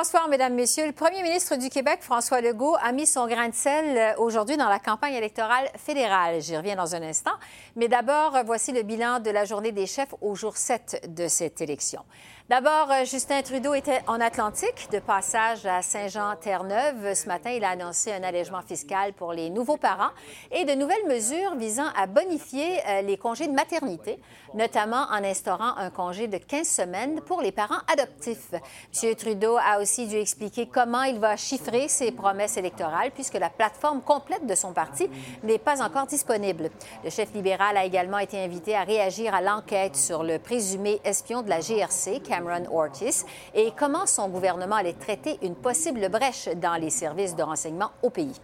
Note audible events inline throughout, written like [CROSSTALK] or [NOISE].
Bonsoir, Mesdames, Messieurs. Le premier ministre du Québec, François Legault, a mis son grain de sel euh, aujourd'hui dans la campagne électorale fédérale. J'y reviens dans un instant. Mais d'abord, voici le bilan de la journée des chefs au jour 7 de cette élection. D'abord, euh, Justin Trudeau était en Atlantique, de passage à Saint-Jean-Terre-Neuve. Ce matin, il a annoncé un allègement fiscal pour les nouveaux parents et de nouvelles mesures visant à bonifier euh, les congés de maternité, notamment en instaurant un congé de 15 semaines pour les parents adoptifs. M. Trudeau a aussi dû expliquer comment il va chiffrer ses promesses électorales puisque la plateforme complète de son parti n'est pas encore disponible. Le chef libéral a également été invité à réagir à l'enquête sur le présumé espion de la GRC, Cameron Ortiz et comment son gouvernement allait traiter une possible brèche dans les services de renseignement au pays.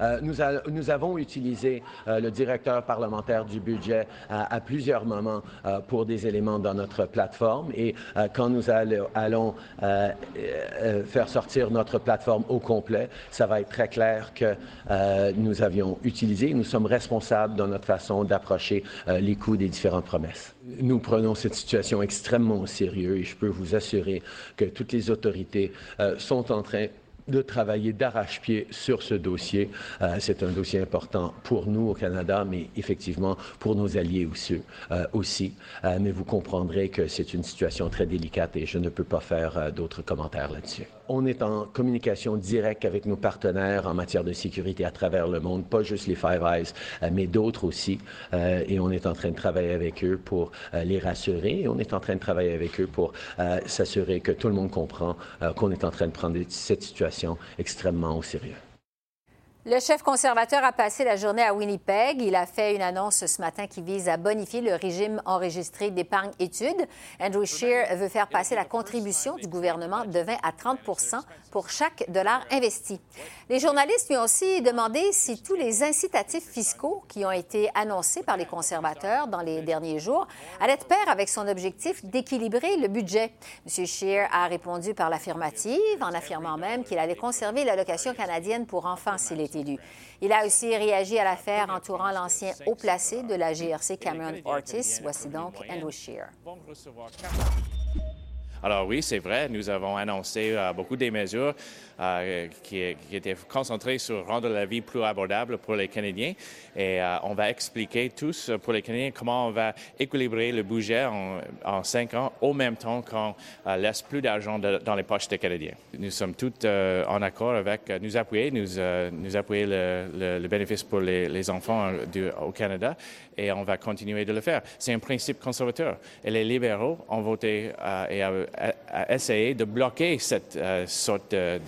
Euh, nous, avons utilisé euh, le directeur parlementaire du budget euh, à plusieurs moments pour des éléments dans notre plateforme et quand nous allons faire sortir notre plateforme au complet, ça va être très clair que nous avions utilisé, nous sommes responsables dans notre façon d'approcher les coûts des différentes promesses. Nous prenons cette situation extrêmement au sérieux et je peux vous assurer que toutes les autorités sont en train de travailler d'arrache-pied sur ce dossier. Euh, c'est un dossier important pour nous au Canada, mais effectivement pour nos alliés aussi. Euh, aussi. Euh, mais vous comprendrez que c'est une situation très délicate et je ne peux pas faire d'autres commentaires là-dessus. On est en communication directe avec nos partenaires en matière de sécurité à travers le monde, pas juste les Five Eyes, mais d'autres aussi. et on est en train de travailler avec eux pour les rassurer et on est en train de travailler avec eux pour s'assurer que tout le monde comprend qu'on est en train de prendre cette situation extrêmement au sérieux. Le chef conservateur a passé la journée à Winnipeg. Il a fait une annonce ce matin qui vise à bonifier le régime enregistré d'épargne études. Andrew Scheer veut faire passer la contribution du gouvernement de 20 à 30% pour chaque dollar investi. Les journalistes lui ont aussi demandé si tous les incitatifs fiscaux qui ont été annoncés par les conservateurs dans les derniers jours allaient de pair avec son objectif d'équilibrer le budget. M. Scheer a répondu par l'affirmative, en affirmant même qu'il allait conserver l'allocation canadienne pour enfants s'il est Il a aussi réagi à l'affaire entourant l'ancien haut placé de la GRC Cameron Ortiz. Voici donc Andrew Scheer. Alors oui, c'est vrai, nous avons annoncé euh, beaucoup des mesures euh, qui, étaient concentrées sur rendre la vie plus abordable pour les Canadiens. Et euh, on va expliquer tous pour les Canadiens comment on va équilibrer le budget en, cinq ans au même temps qu'on laisse plus d'argent dans les poches des Canadiens. Nous sommes tous en accord avec nous appuyer, nous, nous appuyer le, bénéfice pour les, enfants au Canada et on va continuer de le faire. C'est un principe conservateur. Et les libéraux ont voté et a, essayé de bloquer cette euh, sorte de,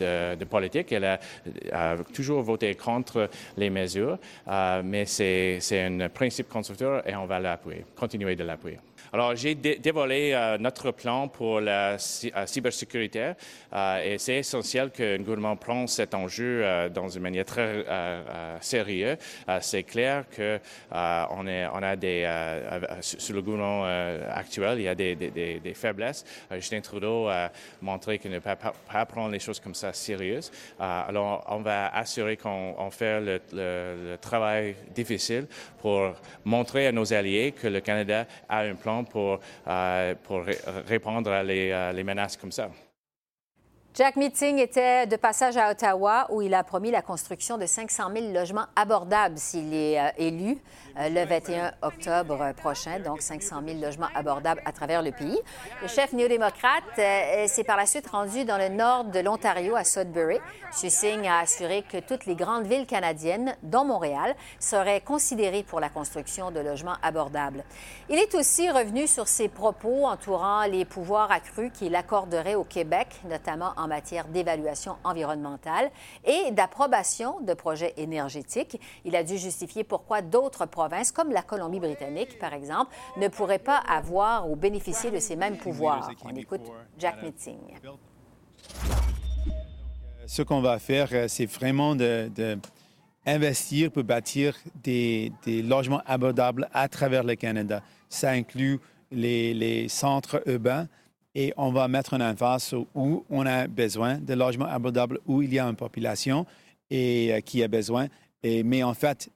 politique. Elle a, toujours voté contre les mesures, euh, mais c'est un principe conservateur et on va l'appuyer, continuer de l'appuyer. Alors, j'ai dévoilé euh, notre plan pour la euh, cybersécurité euh, et c'est essentiel que le gouvernement prenne cet enjeu dans une manière très sérieuse. c'est clair qu'on on a des, sur le gouvernement actuel, il y a des, des, faiblesses. Justin Trudeau a montré qu'il ne peut pas, prendre les choses comme ça sérieuses. alors, on va assurer qu'on fait le, travail difficile pour montrer à nos alliés que le Canada a un plan pour, euh, répondre à les, les menaces comme ça. Jack Meeting était de passage à Ottawa où il a promis la construction de 500 000 logements abordables s'il est euh, élu euh, le 21 octobre prochain, donc 500 000 logements abordables à travers le pays. Le chef néo-démocrate euh, s'est par la suite rendu dans le nord de l'Ontario, à Sudbury. Ce signe a assuré que toutes les grandes villes canadiennes, dont Montréal, seraient considérées pour la construction de logements abordables. Il est aussi revenu sur ses propos entourant les pouvoirs accrus qu'il accorderait au Québec, notamment en matière d'évaluation environnementale et d'approbation de projets énergétiques. Il a dû justifier pourquoi d'autres provinces, comme la Colombie-Britannique, par exemple, ne pourraient pas avoir ou bénéficier de ces mêmes pouvoirs. On écoute Jack Meeting. ce qu'on va faire, c'est vraiment de, investir pour bâtir des, logements abordables à travers le Canada. Ça inclut les, les centres urbains et on va mettre un emphase où on a besoin de logements abordables, où il y a une population et, euh, qui a besoin. Mais en fait,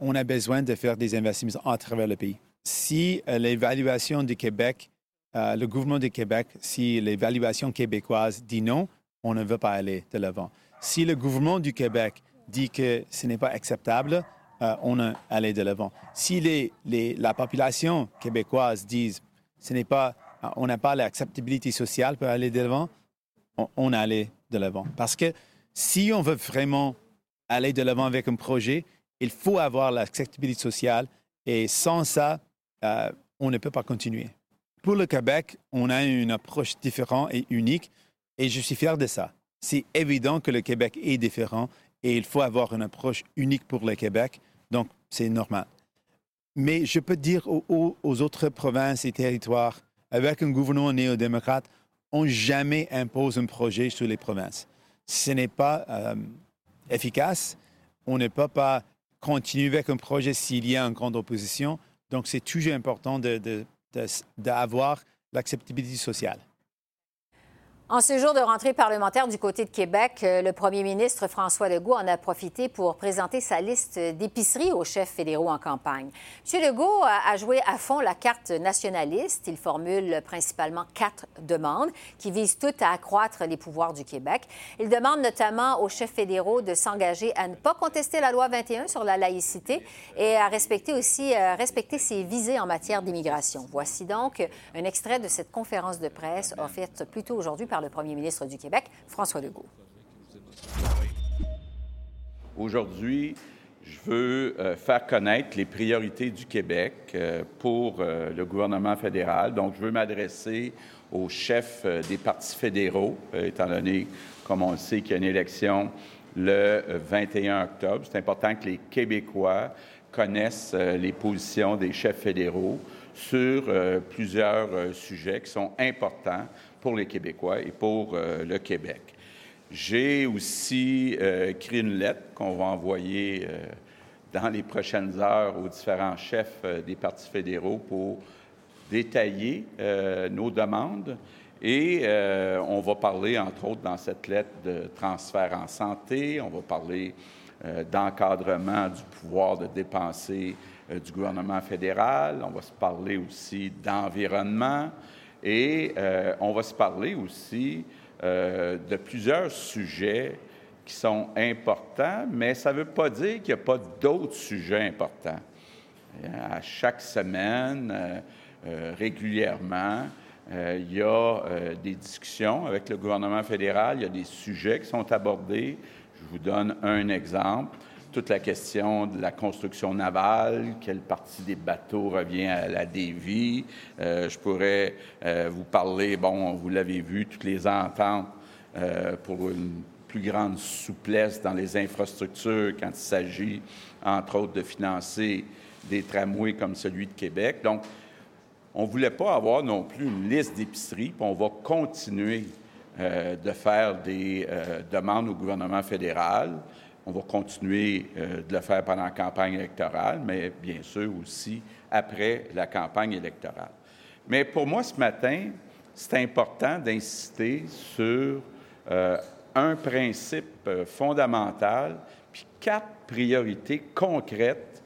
on a besoin de faire des investissements à travers le pays. Si euh, l'évaluation du Québec, euh, le gouvernement du Québec, si l'évaluation québécoise dit non, on ne veut pas aller de l'avant. Si le gouvernement du Québec dit que ce n'est pas acceptable, on va aller de l'avant. Si la population québécoise dit ce n'est pas on n'a pas l'acceptabilité sociale pour aller de l'avant, on, on allait de l'avant. Parce que si on veut vraiment aller de l'avant avec un projet, il faut avoir l'acceptabilité sociale et sans ça, euh, on ne peut pas continuer. Pour le Québec, on a une approche différente et unique et je suis fier de ça. C'est évident que le Québec est différent et il faut avoir une approche unique pour le Québec, donc c'est normal. Mais je peux dire aux autres provinces et territoires, avec un gouvernement néo-démocrate, on jamais impose un projet sur les provinces. Ce n'est pas euh, efficace. On ne peut pas continuer avec un projet s'il y a une grande opposition. Donc, c'est toujours important d'avoir l'acceptabilité sociale. En ce jour de rentrée parlementaire du côté de Québec, euh, le premier ministre François Legault en a profité pour présenter sa liste d'épiceries aux chefs fédéraux en campagne. M. Legault a joué à fond la carte nationaliste. Il formule principalement quatre demandes qui visent toutes à accroître les pouvoirs du Québec. Il demande notamment aux chefs fédéraux de s'engager à ne pas contester la loi 21 sur la laïcité et à respecter aussi euh, respecter ses visées en matière d'immigration. Voici donc un extrait de cette conférence de presse offerte plus tôt aujourd'hui par le premier ministre du Québec, François Legault. Aujourd'hui, je veux euh, faire connaître les priorités du Québec euh, pour euh, le gouvernement fédéral. Donc, je veux m'adresser aux chefs des partis fédéraux, étant donné, comme on le sait, qu'il y a une élection le 21 octobre. C'est important que les Québécois connaissent les positions des chefs fédéraux sur plusieurs sujets qui sont importants pour les Québécois et pour euh, le Québec. J'ai aussi euh, écrit une lettre qu'on va envoyer euh, dans les prochaines heures aux différents chefs des partis fédéraux pour détailler nos demandes. Et on va parler, entre autres, dans cette lettre de transfert en santé, on va parler d'encadrement du pouvoir de dépenser du gouvernement fédéral, on va se parler aussi d'environnement, et euh, on va se parler aussi euh, de plusieurs sujets qui sont importants, mais ça ne veut pas dire qu'il n'y a pas d'autres sujets importants. À chaque semaine, euh, régulièrement, il y a des discussions avec le gouvernement fédéral, il y a des sujets qui sont abordés. Je vous donne un exemple toute la question de la construction navale, quelle partie des bateaux revient à la dévie. Euh, je pourrais euh, vous parler, bon, vous l'avez vu, toutes les ententes euh, pour une plus grande souplesse dans les infrastructures quand il s'agit, entre autres, de financer des tramways comme celui de Québec. Donc, on ne voulait pas avoir non plus une liste d'épiceries, puis on va continuer de faire des demandes au gouvernement fédéral. On va continuer euh, de le faire pendant la campagne électorale, mais bien sûr aussi après la campagne électorale. Mais pour moi, ce matin, c'est important d'insister sur euh, un principe euh, fondamental, puis quatre priorités concrètes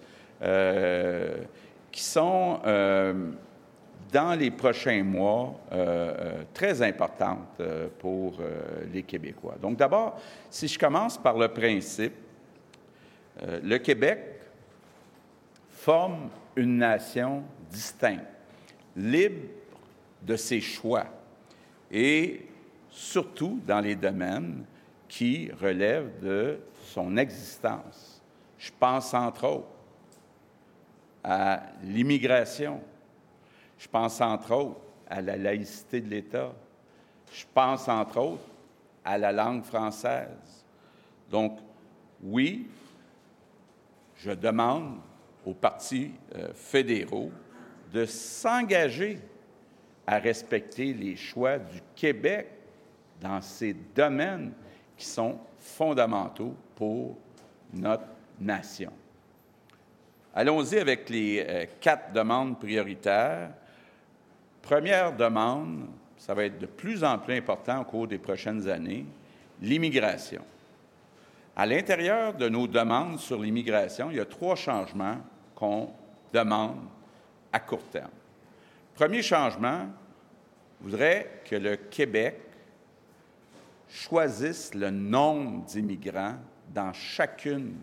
qui sont dans les prochains mois euh, euh, très importantes euh, pour les Québécois. Donc d'abord, si je commence par le principe, le Québec forme une nation distincte, libre de ses choix et surtout dans les domaines qui relèvent de son existence. Je pense entre autres à l'immigration, je pense entre autres à la laïcité de l'État. Je pense entre autres à la langue française. Donc, oui, je demande aux partis euh, fédéraux de s'engager à respecter les choix du Québec dans ces domaines qui sont fondamentaux pour notre nation. Allons-y avec les euh, quatre demandes prioritaires. Première demande, ça va être de plus en plus important au cours des prochaines années, l'immigration. À l'intérieur de nos demandes sur l'immigration, il y a trois changements qu'on demande à court terme. Premier changement, voudrait que le Québec choisisse le nombre d'immigrants dans chacune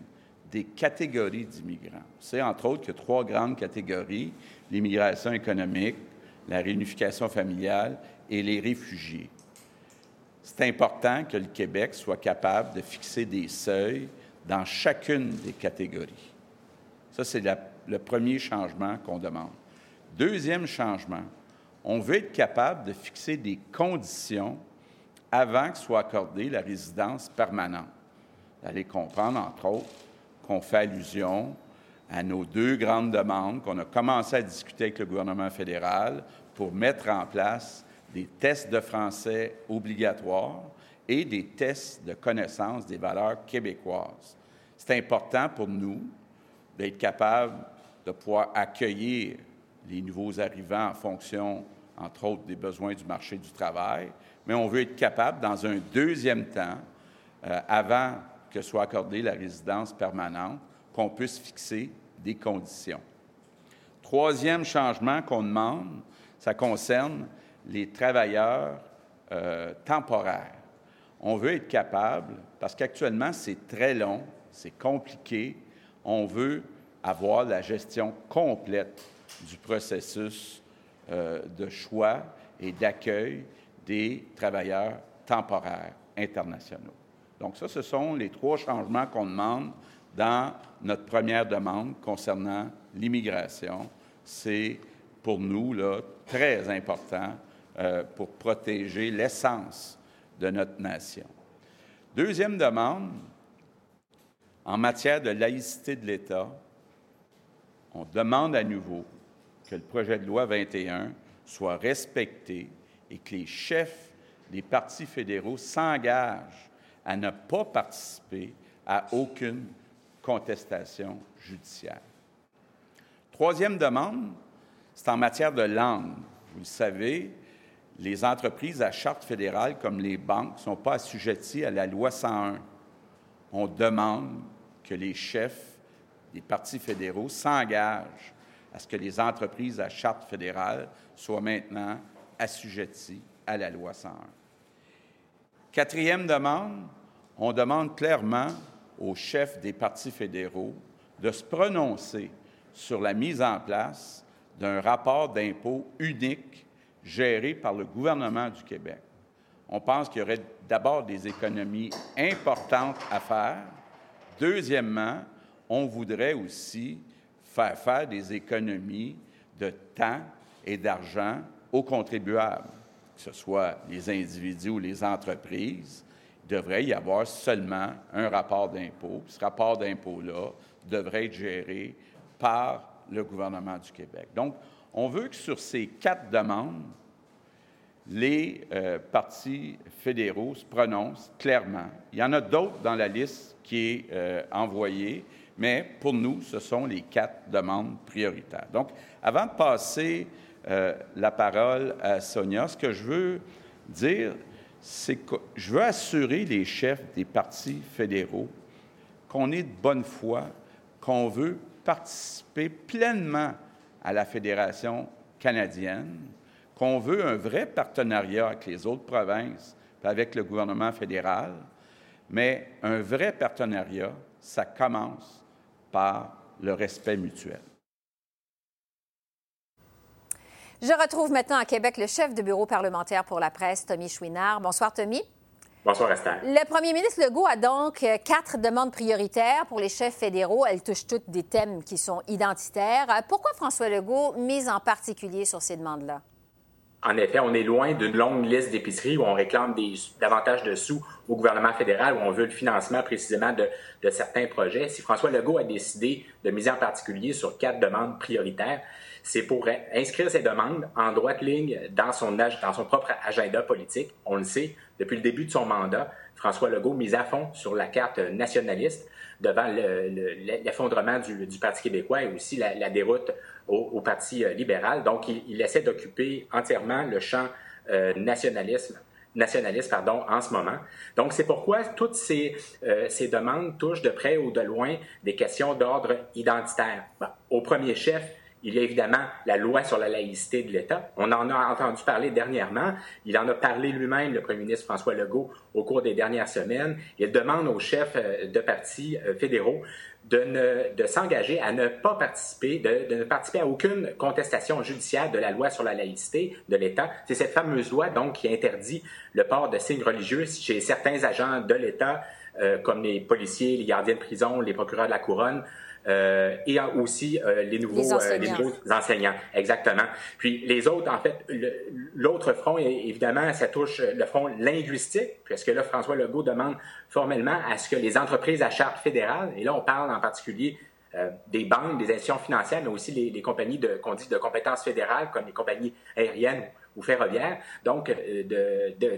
des catégories d'immigrants. C'est entre autres a trois grandes catégories, l'immigration économique, la réunification familiale et les réfugiés. C'est important que le Québec soit capable de fixer des seuils dans chacune des catégories. Ça, c'est le premier changement qu'on demande. Deuxième changement, on veut être capable de fixer des conditions avant que soit accordée la résidence permanente. Vous allez comprendre, entre autres, qu'on fait allusion à nos deux grandes demandes qu'on a commencé à discuter avec le gouvernement fédéral pour mettre en place des tests de français obligatoires et des tests de connaissance des valeurs québécoises. C'est important pour nous d'être capable de pouvoir accueillir les nouveaux arrivants en fonction, entre autres, des besoins du marché du travail, mais on veut être capable, dans un deuxième temps, euh, avant que soit accordée la résidence permanente, qu'on puisse fixer des conditions. Troisième changement qu'on demande, ça concerne les travailleurs euh, temporaires. On veut être capable, parce qu'actuellement c'est très long, c'est compliqué, on veut avoir la gestion complète du processus euh, de choix et d'accueil des travailleurs temporaires internationaux. Donc ça, ce sont les trois changements qu'on demande dans notre première demande concernant l'immigration. C'est pour nous là, très important euh, pour protéger l'essence de notre nation. Deuxième demande, en matière de laïcité de l'État, on demande à nouveau que le projet de loi 21 soit respecté et que les chefs des partis fédéraux s'engagent à ne pas participer à aucune contestation judiciaire. Troisième demande, c'est en matière de langue. Vous le savez, les entreprises à charte fédérale comme les banques ne sont pas assujetties à la loi 101. On demande que les chefs des partis fédéraux s'engagent à ce que les entreprises à charte fédérale soient maintenant assujetties à la loi 101. Quatrième demande, on demande clairement aux chefs des partis fédéraux de se prononcer sur la mise en place d'un rapport d'impôt unique géré par le gouvernement du Québec. On pense qu'il y aurait d'abord des économies importantes à faire. Deuxièmement, on voudrait aussi faire des économies de temps et d'argent aux contribuables, que ce soit les individus ou les entreprises. Devrait y avoir seulement un rapport d'impôt. Ce rapport d'impôt-là devrait être géré par le gouvernement du Québec. Donc, on veut que sur ces quatre demandes, les euh, partis fédéraux se prononcent clairement. Il y en a d'autres dans la liste qui est euh, envoyée, mais pour nous, ce sont les quatre demandes prioritaires. Donc, avant de passer euh, la parole à Sonia, ce que je veux dire, c'est que je veux assurer les chefs des partis fédéraux qu'on est de bonne foi, qu'on veut participer pleinement à la Fédération canadienne, qu'on veut un vrai partenariat avec les autres provinces, avec le gouvernement fédéral, mais un vrai partenariat, ça commence par le respect mutuel. Je retrouve maintenant à Québec le chef de bureau parlementaire pour la presse, Tommy Chouinard. Bonsoir, Tommy. Bonsoir, Esther. Le premier ministre Legault a donc euh, quatre demandes prioritaires pour les chefs fédéraux. Elles touchent toutes des thèmes qui sont identitaires. Euh, pourquoi François Legault mise en particulier sur ces demandes-là? En effet, on est loin d'une longue liste d'épiceries où on réclame des, davantage de sous au gouvernement fédéral, où on veut le financement précisément de, de certains projets. Si François Legault a décidé de miser en particulier sur quatre demandes prioritaires, c'est pour inscrire ces demandes en droite ligne dans son, propre agenda politique. On le sait, depuis le début de son mandat, François Legault mise à fond sur la carte nationaliste devant l'effondrement du, Parti québécois et aussi la, déroute au, Parti libéral. Donc, il, essaie d'occuper entièrement le champ nationalisme nationaliste pardon, en ce moment. Donc, c'est pourquoi toutes euh, ces, demandes touchent de près ou de loin des questions d'ordre identitaire. au premier chef, il y a évidemment la loi sur la laïcité de l'État. On en a entendu parler dernièrement. Il en a parlé lui-même, le premier ministre François Legault, au cours des dernières semaines. Il demande aux chefs euh, de partis euh, fédéraux de, de s'engager à ne pas participer, de, de, ne participer à aucune contestation judiciaire de la loi sur la laïcité de l'État. C'est cette fameuse loi, donc, qui interdit le port de signes religieux chez certains agents de l'État, euh, comme les policiers, les gardiens de prison, les procureurs de la couronne, euh, et aussi euh, les, nouveaux, euh, les, nouveaux, enseignants. Exactement. Puis les autres, en fait, l'autre front, évidemment, ça touche le front linguistique, puisque là, François Legault demande formellement à ce que les entreprises à charte fédérale, et là, on parle en particulier des banques, des institutions financières, mais aussi les, les compagnies de, qu'on dit de compétences fédérales, comme les compagnies aériennes ou ferroviaires, donc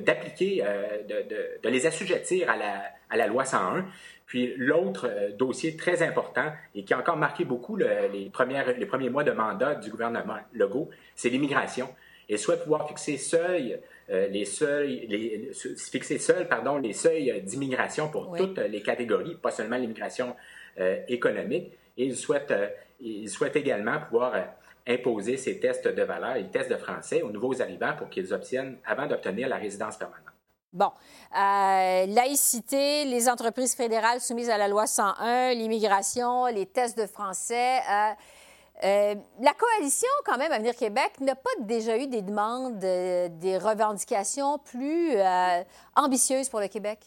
d'appliquer, de, de, de, les assujettir à la, à la loi 101. Puis l'autre euh, dossier très important et qui a encore marqué beaucoup les, premières, les premiers mois de mandat du gouvernement Legault, c'est l'immigration. Il souhaite pouvoir fixer seuil, euh, les seuils, les, fixer seul, pardon, les seuils d'immigration pour toutes les catégories, pas seulement l'immigration euh, économique. Et il souhaite, il souhaite également pouvoir imposer ces tests de valeur, les tests de français aux nouveaux arrivants pour qu'ils obtiennent, avant d'obtenir la résidence permanente. Bon, euh, laïcité, les entreprises fédérales soumises à la loi 101, l'immigration, les tests de français. Euh, euh, la coalition, quand même, Avenir Québec, n'a pas déjà eu des demandes, des revendications plus ambitieuses pour le Québec?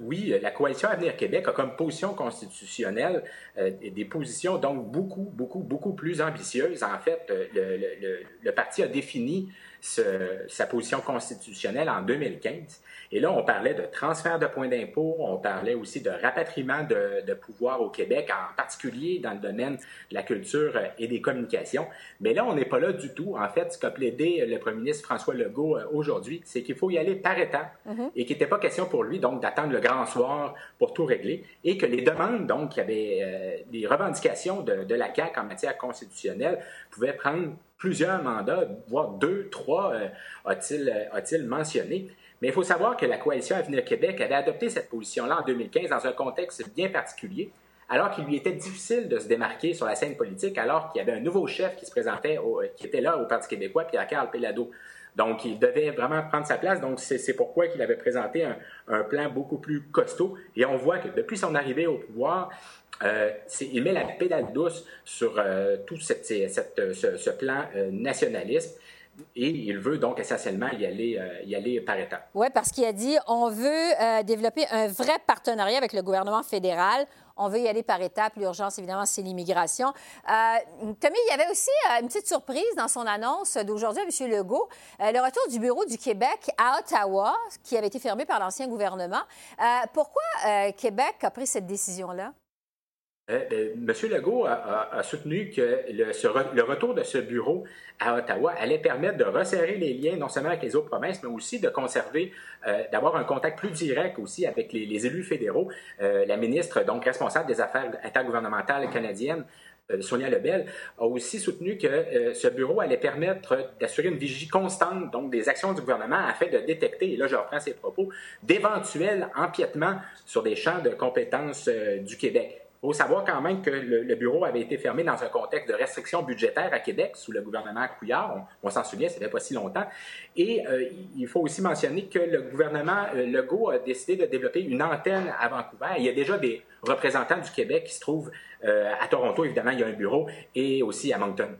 oui, la coalition Avenir Québec a comme position constitutionnelle des positions donc beaucoup, beaucoup, beaucoup plus ambitieuses. En fait, le parti a défini sa position constitutionnelle en 2015. Et là, on parlait de transfert de points d'impôt, on parlait aussi de rapatriement de, de, pouvoir au Québec, en particulier dans le domaine de la culture et des communications. Mais là, on n'est pas là du tout. En fait, ce qu'a plaidé le premier ministre François Legault euh, aujourd'hui, c'est qu'il faut y aller par étapes mm-hmm. et qu'il n'était pas question pour lui, donc, d'attendre le grand soir pour tout régler et que les demandes, donc, il y avait euh, des revendications de, de la CAQ en matière constitutionnelle pouvaient prendre plusieurs mandats, voire deux, trois, euh, a-t-il, euh, a-t-il mentionné. Mais il faut savoir que la coalition Avenir Québec avait adopté cette position-là en 2015 dans un contexte bien particulier, alors qu'il lui était difficile de se démarquer sur la scène politique, alors qu'il y avait un nouveau chef qui se présentait, euh, qui était là au Parti québécois, Pierre-Carl Pelado. Donc, il devait vraiment prendre sa place. Donc, c'est pourquoi qu'il avait présenté un, un, plan beaucoup plus costaud. Et on voit que depuis son arrivée au pouvoir, euh, il met la pédale douce sur euh, tout cette, ce, plan euh, nationaliste. Et il veut donc essentiellement y aller, y aller par étapes. Oui, parce qu'il a dit on veut développer un vrai partenariat avec le gouvernement fédéral. On veut y aller par étapes. L'urgence, évidemment, c'est l'immigration. Tommy, il y avait aussi une petite surprise dans son annonce d'aujourd'hui à M. Legault. le retour du bureau du Québec à Ottawa, qui avait été fermé par l'ancien gouvernement. pourquoi Québec a pris cette décision-là? Euh, euh, M. Legault a, soutenu que le, retour de ce bureau à Ottawa allait permettre de resserrer les liens non seulement avec les autres provinces, mais aussi de conserver, euh, d'avoir un contact plus direct aussi avec les, élus fédéraux. la ministre, donc responsable des affaires intergouvernementales canadiennes, Sonia Lebel, a aussi soutenu que ce bureau allait permettre d'assurer une vigie constante donc des actions du gouvernement afin de détecter, et là je reprends ses propos, d'éventuels empiètements sur des champs de compétences du Québec. Il faut savoir quand même que le, bureau avait été fermé dans un contexte de restrictions budgétaires à Québec sous le gouvernement Couillard. On, s'en souvient, ça fait pas si longtemps. Et euh, il faut aussi mentionner que le gouvernement euh, Legault a décidé de développer une antenne à Vancouver. Il y a déjà des représentants du Québec qui se trouvent euh, à Toronto, évidemment, il y a un bureau, et aussi à Moncton.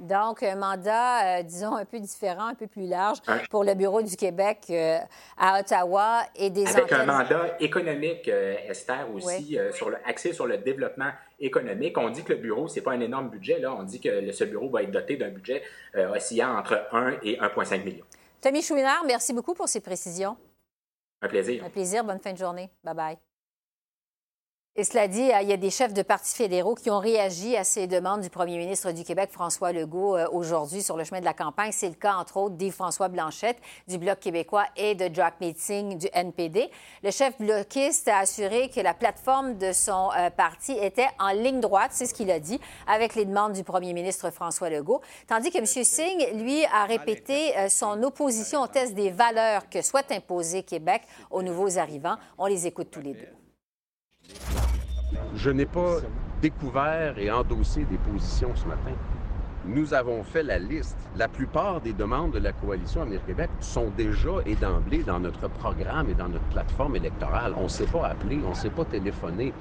Donc, un mandat, euh, disons, un peu différent, un peu plus large pour le Bureau du Québec euh, à Ottawa et des Avec un mandat économique, euh, Esther, aussi, sur le, axé sur le développement économique. On dit que le bureau, c'est pas un énorme budget. Là. On dit que ce bureau va être doté d'un budget oscillant entre 1 et 1,5 million. Tommy Chouinard, merci beaucoup pour ces précisions. Un plaisir. Un plaisir. Bonne fin de journée. Bye-bye. Et cela dit, euh, il y a des chefs de partis fédéraux qui ont réagi à ces demandes du premier ministre du Québec, François Legault, euh, aujourd'hui sur le chemin de la campagne. C'est le cas, entre autres, d'Yves-François Blanchette du Bloc québécois et de Jack Meeting du NPD. Le chef bloquiste a assuré que la plateforme de son euh, parti était en ligne droite, c'est ce qu'il a dit, avec les demandes du premier ministre François Legault. Tandis que M. Singh, lui, a répété son opposition au test des valeurs que souhaite imposer Québec aux nouveaux arrivants. On les écoute tous les deux. Je n'ai pas découvert et endossé des positions ce matin. Nous avons fait la liste. La plupart des demandes de la coalition Avenir Québec sont déjà et d'emblée dans notre programme et dans notre plateforme électorale. On ne s'est pas appelé, on ne s'est pas téléphoné.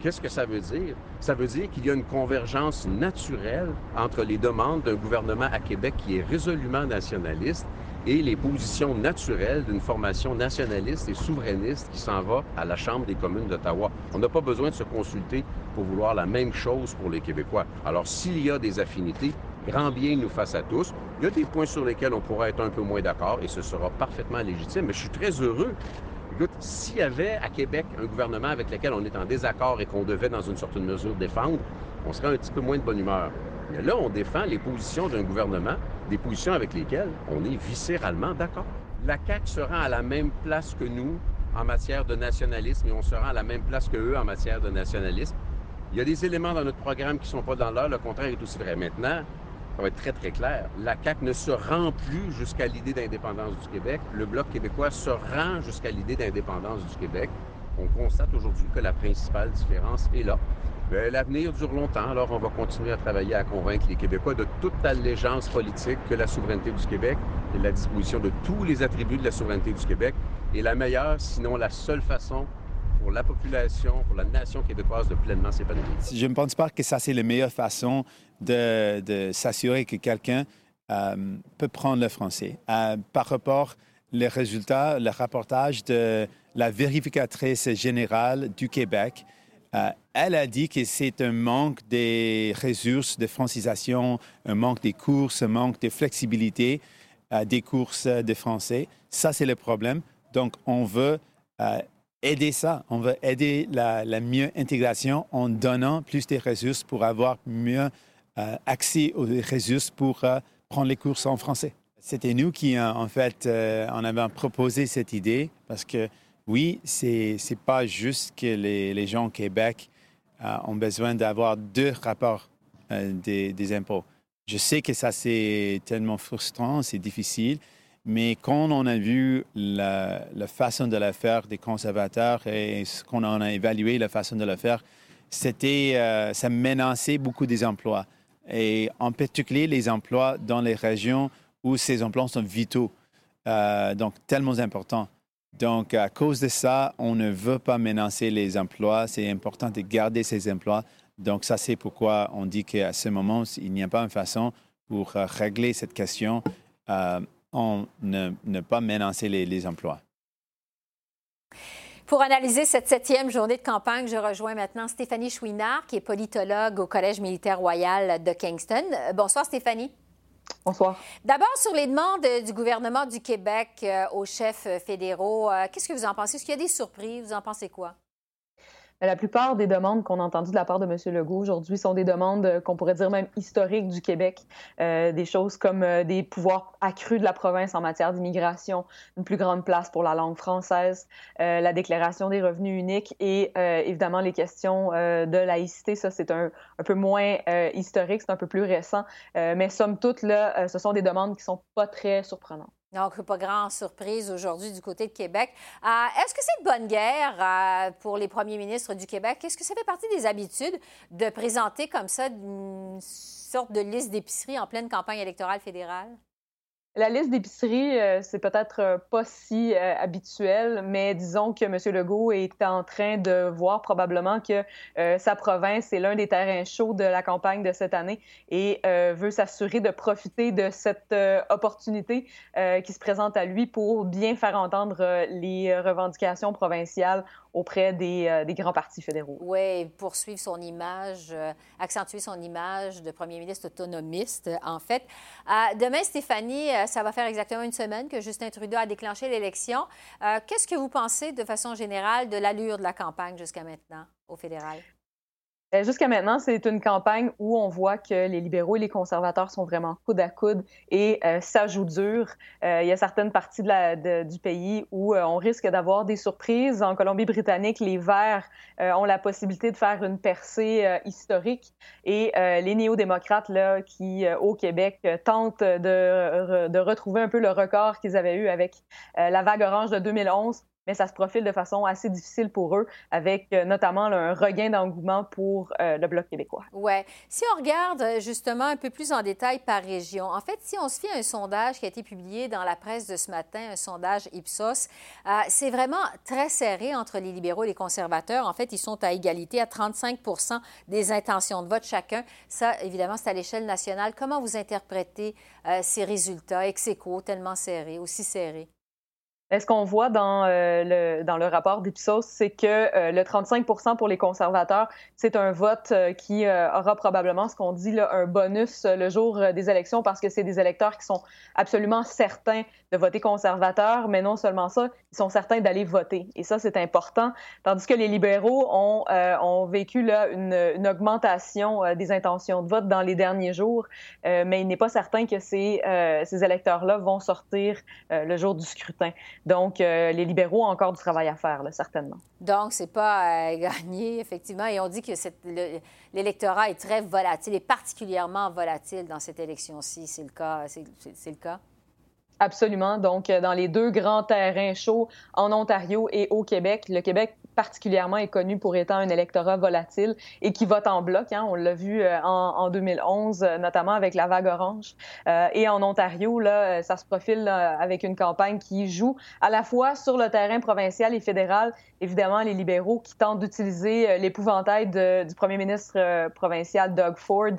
Qu'est-ce que ça veut dire? Ça veut dire qu'il y a une convergence naturelle entre les demandes d'un gouvernement à Québec qui est résolument nationaliste et les positions naturelles d'une formation nationaliste et souverainiste qui s'en va à la Chambre des communes d'Ottawa. On n'a pas besoin de se consulter pour vouloir la même chose pour les Québécois. Alors, s'il y a des affinités, grand bien nous fasse à tous. Il y a des points sur lesquels on pourra être un peu moins d'accord et ce sera parfaitement légitime, mais je suis très heureux Écoute, s'il y avait à Québec un gouvernement avec lequel on est en désaccord et qu'on devait, dans une certaine mesure, défendre, on serait un petit peu moins de bonne humeur. Là, on défend les positions d'un gouvernement, des positions avec lesquelles on est viscéralement d'accord. La CAQ sera à la même place que nous en matière de nationalisme et on sera à la même place que eux en matière de nationalisme. Il y a des éléments dans notre programme qui ne sont pas dans l'heure, le contraire est aussi vrai. Maintenant, ça va être très, très clair. La CAQ ne se rend plus jusqu'à l'idée d'indépendance du Québec. Le Bloc québécois se rend jusqu'à l'idée d'indépendance du Québec. On constate aujourd'hui que la principale différence est là. Ben, l'avenir dure longtemps, alors on va continuer à travailler à convaincre les Québécois de toute allégeance politique que la souveraineté du Québec et la disposition de tous les attributs de la souveraineté du Québec est la meilleure, sinon la seule façon pour la population, pour la nation québécoise de pleinement s'épanouir. Je ne pense pas que ça, c'est la meilleure façon de, s'assurer que quelqu'un euh, peut prendre le français. Euh, par rapport les résultats, le rapportage de la vérificatrice générale du Québec, euh, elle a dit que c'est un manque des ressources de francisation, un manque des courses, un manque de flexibilité euh, des courses de français. Ça, c'est le problème. Donc, on veut euh, aider ça. On veut aider la, la, mieux intégration en donnant plus de ressources pour avoir mieux accès aux ressources pour prendre les courses en français. C'était nous qui, en fait, en avons proposé cette idée parce que oui, c'est n'est pas juste que les, gens au Québec euh, ont besoin d'avoir deux rapports euh, des, impôts. Je sais que ça, c'est tellement frustrant, c'est difficile, mais quand on a vu la, façon de le faire des conservateurs et qu'on en a évalué la façon de le faire, c'était, euh, ça menaçait beaucoup des emplois. Et en particulier les emplois dans les régions où ces emplois sont vitaux, donc tellement importants. Donc, à cause de ça, on ne veut pas menacer les emplois. C'est important de garder ces emplois. Donc, ça, c'est pourquoi on dit qu'à ce moment, il n'y a pas une façon pour euh, régler cette question euh, en ne, pas menacer les, emplois. Pour analyser cette septième journée de campagne, je rejoins maintenant Stéphanie Chouinard, qui est politologue au Collège militaire royal de Kingston. Bonsoir, Stéphanie. Bonsoir. D'abord, sur les demandes du gouvernement du Québec euh, aux chefs fédéraux, euh, qu'est-ce que vous en pensez? Est-ce qu'il y a des surprises? Vous en pensez quoi? La plupart des demandes qu'on a entendues de la part de M. Legault aujourd'hui sont des demandes euh, qu'on pourrait dire même historiques du Québec. Euh, des choses comme euh, des pouvoirs accrus de la province en matière d'immigration, une plus grande place pour la langue française, euh, la déclaration des revenus uniques et euh, évidemment les questions de laïcité. Ça, c'est un, un, peu moins historique, c'est un peu plus récent. mais somme toute, là, ce sont des demandes qui sont pas très surprenantes. Donc, pas grande surprise aujourd'hui du côté de Québec. Euh, est-ce que c'est une bonne guerre euh, pour les premiers ministres du Québec? Est-ce que ça fait partie des habitudes de présenter comme ça une sorte de liste d'épicerie en pleine campagne électorale fédérale? La liste d'épicerie, euh, c'est peut-être euh, pas si euh, habituel, mais disons que M. Legault est en train de voir probablement que sa province est l'un des terrains chauds de la campagne de cette année et veut s'assurer de profiter de cette opportunité qui se présente à lui pour bien faire entendre les revendications provinciales auprès des, des, grands partis fédéraux. Oui, poursuivre son image, accentuer son image de premier ministre autonomiste, en fait. demain, Stéphanie, ça va faire exactement une semaine que Justin Trudeau a déclenché l'élection. Euh, qu'est-ce que vous pensez de façon générale de l'allure de la campagne jusqu'à maintenant? au fédéral? Euh, jusqu'à maintenant, c'est une campagne où on voit que les libéraux et les conservateurs sont vraiment coude à coude et euh, ça joue dur. Euh, il y a certaines parties du pays où on risque d'avoir des surprises. En Colombie-Britannique, les Verts ont la possibilité de faire une percée historique et les néo-démocrates là, qui, au Québec, tentent de retrouver un peu le record qu'ils avaient eu avec la vague orange de 2011 mais ça se profile de façon assez difficile pour eux, avec euh, notamment un regain d'engouement pour euh, le Bloc québécois. Oui. Si on regarde euh, justement un peu plus en détail par région, en fait, si on se fie à un sondage qui a été publié dans la presse de ce matin, un sondage Ipsos, c'est vraiment très serré entre les libéraux et les conservateurs. En fait, ils sont à égalité à 35% des intentions de vote chacun. Ça, évidemment, c'est à l'échelle nationale. Comment vous interprétez ces résultats ex aequo, tellement serrés, aussi serrés? Ce qu'on voit dans, euh, le, dans le rapport d'Ipsos, c'est que euh, le 35% pour les conservateurs, c'est un vote euh, qui aura probablement ce qu'on dit là, un bonus le jour des élections parce que c'est des électeurs qui sont absolument certains de voter conservateur, mais non seulement ça, ils sont certains d'aller voter. Et ça, c'est important. Tandis que les libéraux ont, ont vécu là, une, une augmentation des intentions de vote dans les derniers jours, mais il n'est pas certain que ces, ces électeurs-là vont sortir le jour du scrutin. Donc, euh, les libéraux ont encore du travail à faire, certainement. Donc, c'est pas euh, [LAUGHS] gagné, effectivement. Et on dit que l'électorat est très volatile et particulièrement volatile dans cette élection-ci. C'est le cas. C'est le cas? Absolument. Donc, euh, dans les deux grands terrains chauds en Ontario et au Québec, le Québec particulièrement est connu pour étant un électorat volatile et qui vote en bloc. Hein. On l'a vu euh, en, 2011, euh, notamment avec la vague orange. et en Ontario, là, ça se profile avec une campagne qui joue à la fois sur le terrain provincial et fédéral. Évidemment, les libéraux qui tentent d'utiliser l'épouvantail du premier ministre provincial Doug Ford,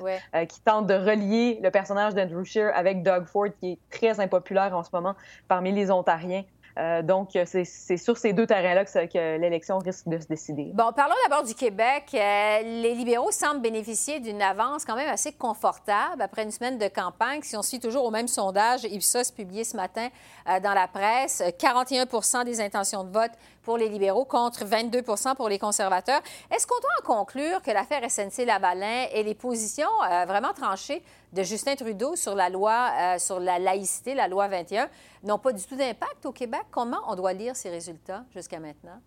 qui tentent de relier le personnage d'Andrew Scheer avec Doug Ford, qui est très impopulaire en ce moment parmi les Ontariens. Euh, donc, c'est sur ces deux terrains-là que, l'élection risque de se décider. Bon, parlons d'abord du Québec. Euh, les libéraux semblent bénéficier d'une avance quand même assez confortable après une semaine de campagne. Si on suit toujours au même sondage, Ipsos publié ce matin euh, dans la presse, 41 des intentions de vote pour les libéraux contre 22 pour les conservateurs. Est-ce qu'on doit en conclure que l'affaire SNC-Lavalin et les positions vraiment tranchées de Justin Trudeau sur la loi sur la laïcité, la loi 21, n'ont pas du tout d'impact au Québec? Comment on doit lire ces résultats jusqu'à maintenant?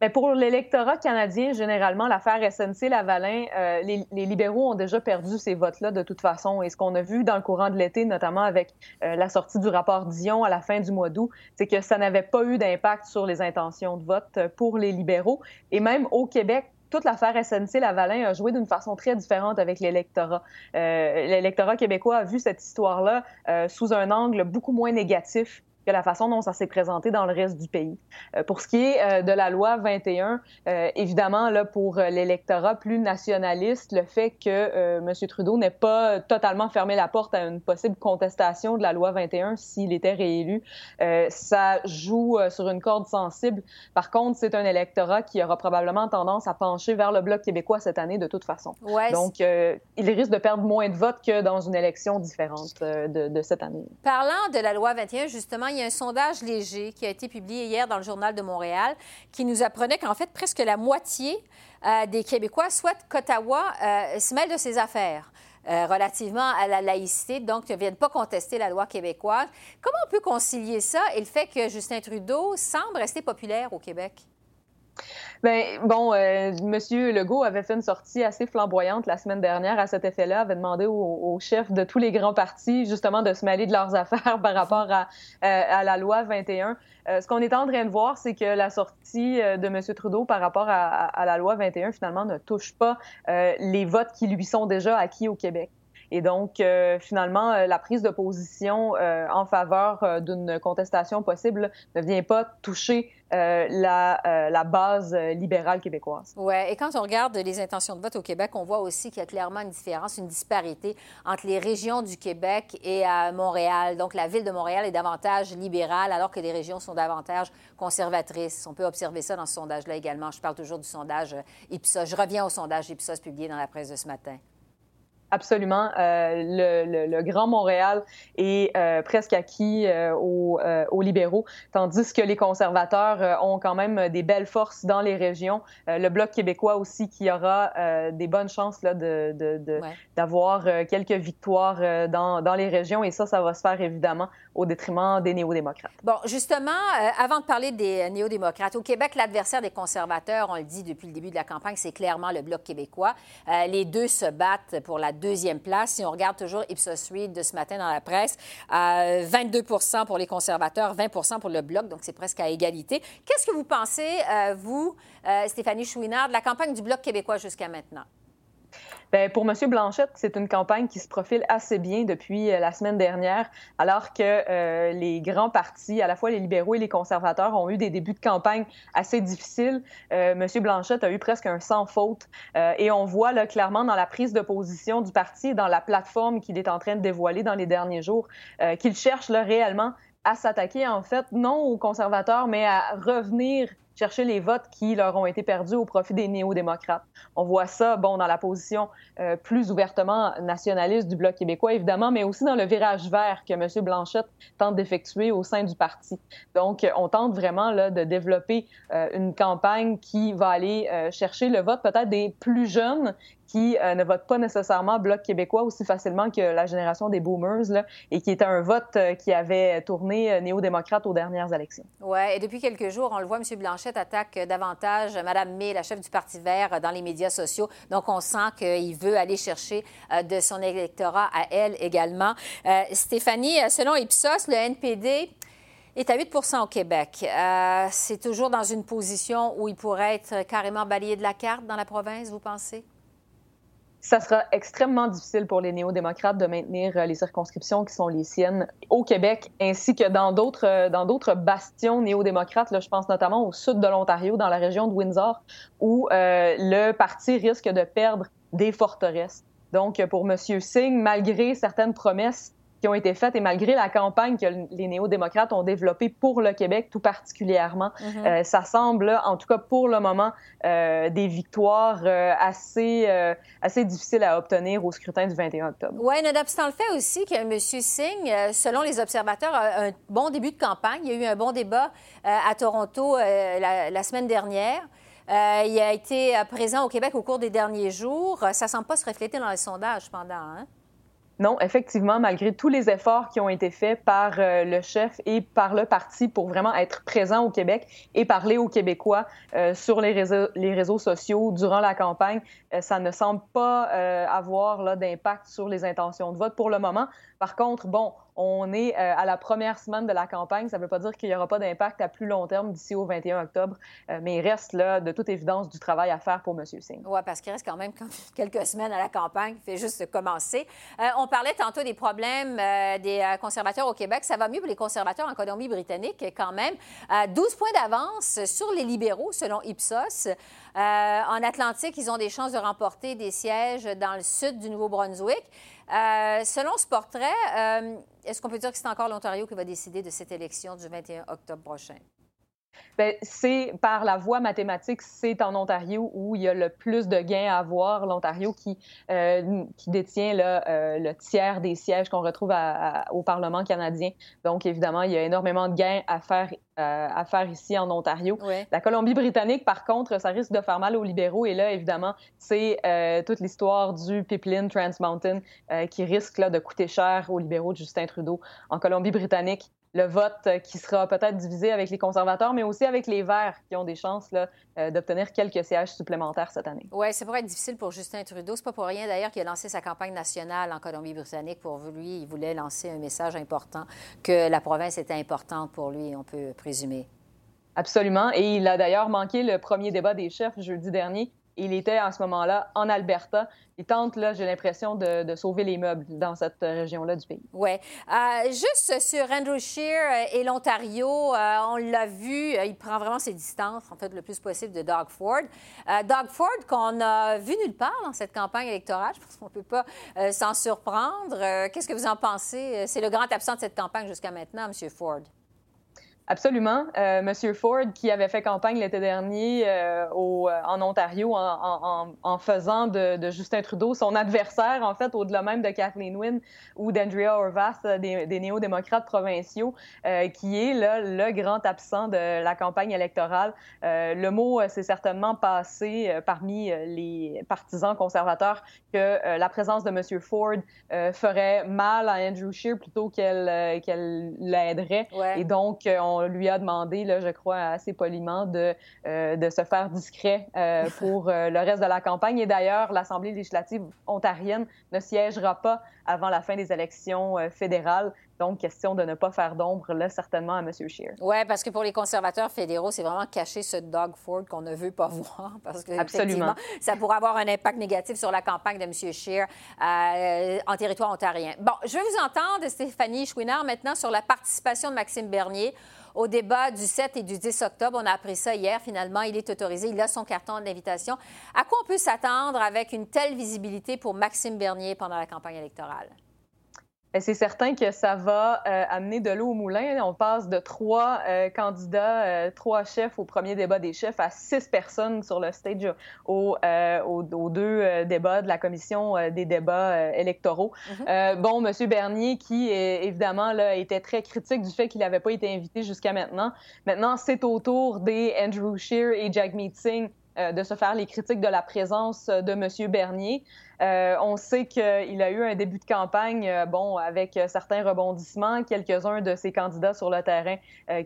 Bien, pour l'électorat canadien, généralement, l'affaire SNC-Lavalin, euh, les, libéraux ont déjà perdu ces votes-là de toute façon. Et ce qu'on a vu dans le courant de l'été, notamment avec euh, la sortie du rapport Dion à la fin du mois d'août, c'est que ça n'avait pas eu d'impact sur les intentions de vote pour les libéraux. Et même au Québec, toute l'affaire SNC-Lavalin a joué d'une façon très différente avec l'électorat. Euh, l'électorat québécois a vu cette histoire-là sous un angle beaucoup moins négatif que la façon dont ça s'est présenté dans le reste du pays. Euh, pour ce qui est euh, de la loi 21, euh, évidemment, là, pour l'électorat plus nationaliste, le fait que M. Trudeau n'ait pas totalement fermé la porte à une possible contestation de la loi 21 s'il était réélu, ça joue sur une corde sensible. Par contre, c'est un électorat qui aura probablement tendance à pencher vers le Bloc québécois cette année de toute façon. Donc, il risque de perdre moins de votes que dans une élection différente de, de cette année. Parlant de la loi 21, justement, il y a un sondage léger qui a été publié hier dans le Journal de Montréal qui nous apprenait qu'en fait, presque la moitié euh, des Québécois souhaitent qu'Ottawa euh, se mêle de ses affaires. Euh, relativement à la laïcité, donc ne viennent pas contester la loi québécoise. Comment on peut concilier ça et le fait que Justin Trudeau semble rester populaire au Québec? Ben bon, euh, Monsieur Legault avait fait une sortie assez flamboyante la semaine dernière à cet effet-là, avait demandé aux, chefs de tous les grands partis justement de se mêler de leurs [LAUGHS] affaires par rapport à, euh, à la loi 21. Euh, ce qu'on est en train de voir, c'est que la sortie euh, de M. Trudeau par rapport à, à, la loi 21 finalement ne touche pas les votes qui lui sont déjà acquis au Québec. Et donc, euh, finalement, euh, la prise de position euh, en faveur d'une contestation possible ne vient pas toucher la, la, base libérale québécoise. Oui, et quand on regarde les intentions de vote au Québec, on voit aussi qu'il y a clairement une différence, une disparité entre les régions du Québec et Montréal. Donc, la ville de Montréal est davantage libérale, alors que les régions sont davantage conservatrices. On peut observer ça dans ce sondage-là également. Je parle toujours du sondage Ipsos. Je reviens au sondage Ipsos publié dans la presse de ce matin. Absolument. Le, le, Grand Montréal est presque acquis aux, aux, libéraux, tandis que les conservateurs ont quand même des belles forces dans les régions. le Bloc québécois aussi qui aura des bonnes chances là, de, d'avoir quelques victoires dans, dans les régions. Et ça, ça va se faire évidemment au détriment des néo-démocrates. Bon, justement, avant de parler des néo-démocrates, au Québec, l'adversaire des conservateurs, on le dit depuis le début de la campagne, c'est clairement le Bloc québécois. Euh, les deux se battent pour la deuxième place. Si on regarde toujours Ipsos Reid de ce matin dans la presse, 22% euh, pour les conservateurs, 20% pour le Bloc, donc c'est presque à égalité. Qu'est-ce que vous pensez, euh, vous, Stéphanie Chouinard, de la campagne du Bloc québécois jusqu'à maintenant? Bien, pour M. Blanchette, c'est une campagne qui se profile assez bien depuis euh, la semaine dernière, alors que euh, les grands partis, à la fois les libéraux et les conservateurs, ont eu des débuts de campagne assez difficiles. Euh, M. Blanchette a eu presque un sans faute et on voit là, clairement dans la prise de position du parti, dans la plateforme qu'il est en train de dévoiler dans les derniers jours, qu'il cherche là, réellement à s'attaquer, en fait, non aux conservateurs, mais à revenir chercher les votes qui leur ont été perdus au profit des néo-démocrates. On voit ça, bon, dans la position euh, plus ouvertement nationaliste du Bloc québécois, évidemment, mais aussi dans le virage vert que M. Blanchette tente d'effectuer au sein du parti. Donc, on tente vraiment là, de développer euh, une campagne qui va aller euh, chercher le vote peut-être des plus jeunes qui euh, ne votent pas nécessairement Bloc québécois aussi facilement que la génération des boomers, et qui était un vote euh, qui avait tourné euh, néo-démocrate aux dernières élections. Oui, et depuis quelques jours, on le voit, M. Blanchette attaque davantage Mme May, la chef du Parti vert, dans les médias sociaux. Donc, on sent qu'il veut aller chercher de son électorat à elle également. Stéphanie, selon Ipsos, le NPD est à 8% au Québec. c'est toujours dans une position où il pourrait être carrément balayé de la carte dans la province, vous pensez? Ça sera extrêmement difficile pour les néo-démocrates de maintenir euh, les circonscriptions qui sont les siennes au Québec, ainsi que dans d'autres euh, dans d'autres bastions néo-démocrates. Là, je pense notamment au sud de l'Ontario, dans la région de Windsor, où euh, le parti risque de perdre des forteresses. Donc, pour M. Singh, malgré certaines promesses qui ont été faites et malgré la campagne que les néo-démocrates ont développée pour le Québec tout particulièrement, mhm. euh, ça semble, en tout cas pour le moment, euh, des victoires euh, assez, assez difficiles à obtenir au scrutin du 21 octobre. Oui, nonobstant le fait aussi que M. Singh, selon les observateurs, a un bon début de campagne. Il y a eu un bon débat à Toronto la, la, semaine dernière. il a été présent au Québec au cours des derniers jours. Ça ne semble pas se refléter dans les sondages cependant. Hein? Non, effectivement, malgré tous les efforts qui ont été faits par euh, le chef et par le parti pour vraiment être présent au Québec et parler aux Québécois euh, sur les réseaux, sociaux durant la campagne, euh, ça ne semble pas avoir d'impact sur les intentions de vote pour le moment. Par contre, bon, on est euh, à la première semaine de la campagne. Ça ne veut pas dire qu'il n'y aura pas d'impact à plus long terme d'ici au 21 octobre, euh, mais il reste là, de toute évidence, du travail à faire pour M. Singh. Oui, parce qu'il reste quand même [LAUGHS] quelques semaines à la campagne. Il fait juste commencer. Euh, on parlait tantôt des problèmes des conservateurs au Québec. Ça va mieux pour les conservateurs en Colombie-Britannique quand même. 12 points d'avance sur les libéraux, selon Ipsos. en Atlantique, ils ont des chances de remporter des sièges dans le sud du Nouveau-Brunswick. Euh, selon ce portrait, euh, est-ce qu'on peut dire que c'est encore l'Ontario qui va décider de cette élection du 21 octobre prochain? Ben, c'est par la voie mathématique, c'est en Ontario où il y a le plus de gains à avoir. L'Ontario qui, euh, qui détient euh, le tiers des sièges qu'on retrouve au Parlement canadien. Donc, évidemment, il y a énormément de gains à faire, euh, à faire ici en Ontario. La Colombie-Britannique, par contre, ça risque de faire mal aux libéraux. Et là, évidemment, c'est toute l'histoire du pipeline Trans Mountain qui risque là, de coûter cher aux libéraux de Justin Trudeau. En Colombie-Britannique, le vote qui sera peut-être divisé avec les conservateurs, mais aussi avec les Verts qui ont des chances euh, d'obtenir quelques sièges supplémentaires cette année. Oui, c'est pour être difficile pour Justin Trudeau. C'est pas pour rien d'ailleurs qu'il a lancé sa campagne nationale en Colombie-Britannique. Pour lui, il voulait lancer un message important, que la province était importante pour lui, on peut présumer. Absolument. Et il a d'ailleurs manqué le premier débat des chefs jeudi dernier il était en ce moment-là en Alberta. Il tente, là, j'ai l'impression, de, sauver les meubles dans cette région-là du pays. Oui. Euh, juste sur Andrew Scheer et l'Ontario, euh, on l'a vu, euh, il prend vraiment ses distances, en fait, le plus possible de Doug Ford. Doug Ford, qu'on a vu nulle part dans cette campagne électorale, je pense qu'on ne peut pas s'en surprendre. Qu'est-ce que vous en pensez? C'est le grand absent de cette campagne jusqu'à maintenant, M. Ford. Absolument. Euh, Monsieur Ford, qui avait fait campagne l'été dernier euh, au, euh, en Ontario en, en, en faisant de, de, Justin Trudeau son adversaire, en fait, au-delà même de Kathleen Wynne ou d'Andrea Horvath, euh, des, des néo-démocrates provinciaux, euh, qui est là, le grand absent de la campagne électorale. le mot s'est certainement passé parmi les partisans conservateurs que la présence de Monsieur Ford ferait mal à Andrew Scheer plutôt qu'elle l'aiderait. Ouais. Et donc, on on lui a demandé, là, je crois, assez poliment, de, euh, de se faire discret euh, [LAUGHS] pour euh, le reste de la campagne. Et d'ailleurs, l'Assemblée législative ontarienne ne siégera pas avant la fin des élections fédérales. Donc, question de ne pas faire d'ombre, là, certainement, à M. Scheer. Oui, parce que pour les conservateurs fédéraux, c'est vraiment cacher ce dog Ford qu'on ne veut pas [LAUGHS] voir. Parce que, Absolument. ça pourrait avoir un impact négatif sur la campagne de M. Scheer euh, en territoire ontarien. Bon, je veux vous entendre, Stéphanie Chouinard, maintenant sur la participation de Maxime Bernier au débat du 7 et du 10 octobre. On a appris ça hier. Finalement, il est autorisé. Il a son carton d'invitation. À quoi on peut s'attendre avec une telle visibilité pour Maxime Bernier pendant la campagne électorale? Ben, c'est certain que ça va euh, amener de l'eau au moulin. On passe de trois euh, candidats, euh, trois chefs au premier débat des chefs à six personnes sur le stage aux, aux, deux débats de la commission des débats électoraux. Mm-hmm. bon, Monsieur Bernier, qui évidemment là, était très critique du fait qu'il n'avait pas été invité jusqu'à maintenant. Maintenant, c'est au tour des Andrew Scheer et Jack Meeting de se faire les critiques de la présence de Monsieur Bernier. Euh, on sait qu'il a eu un début de campagne, euh, bon, avec euh, certains rebondissements, quelques-uns de ses candidats sur le terrain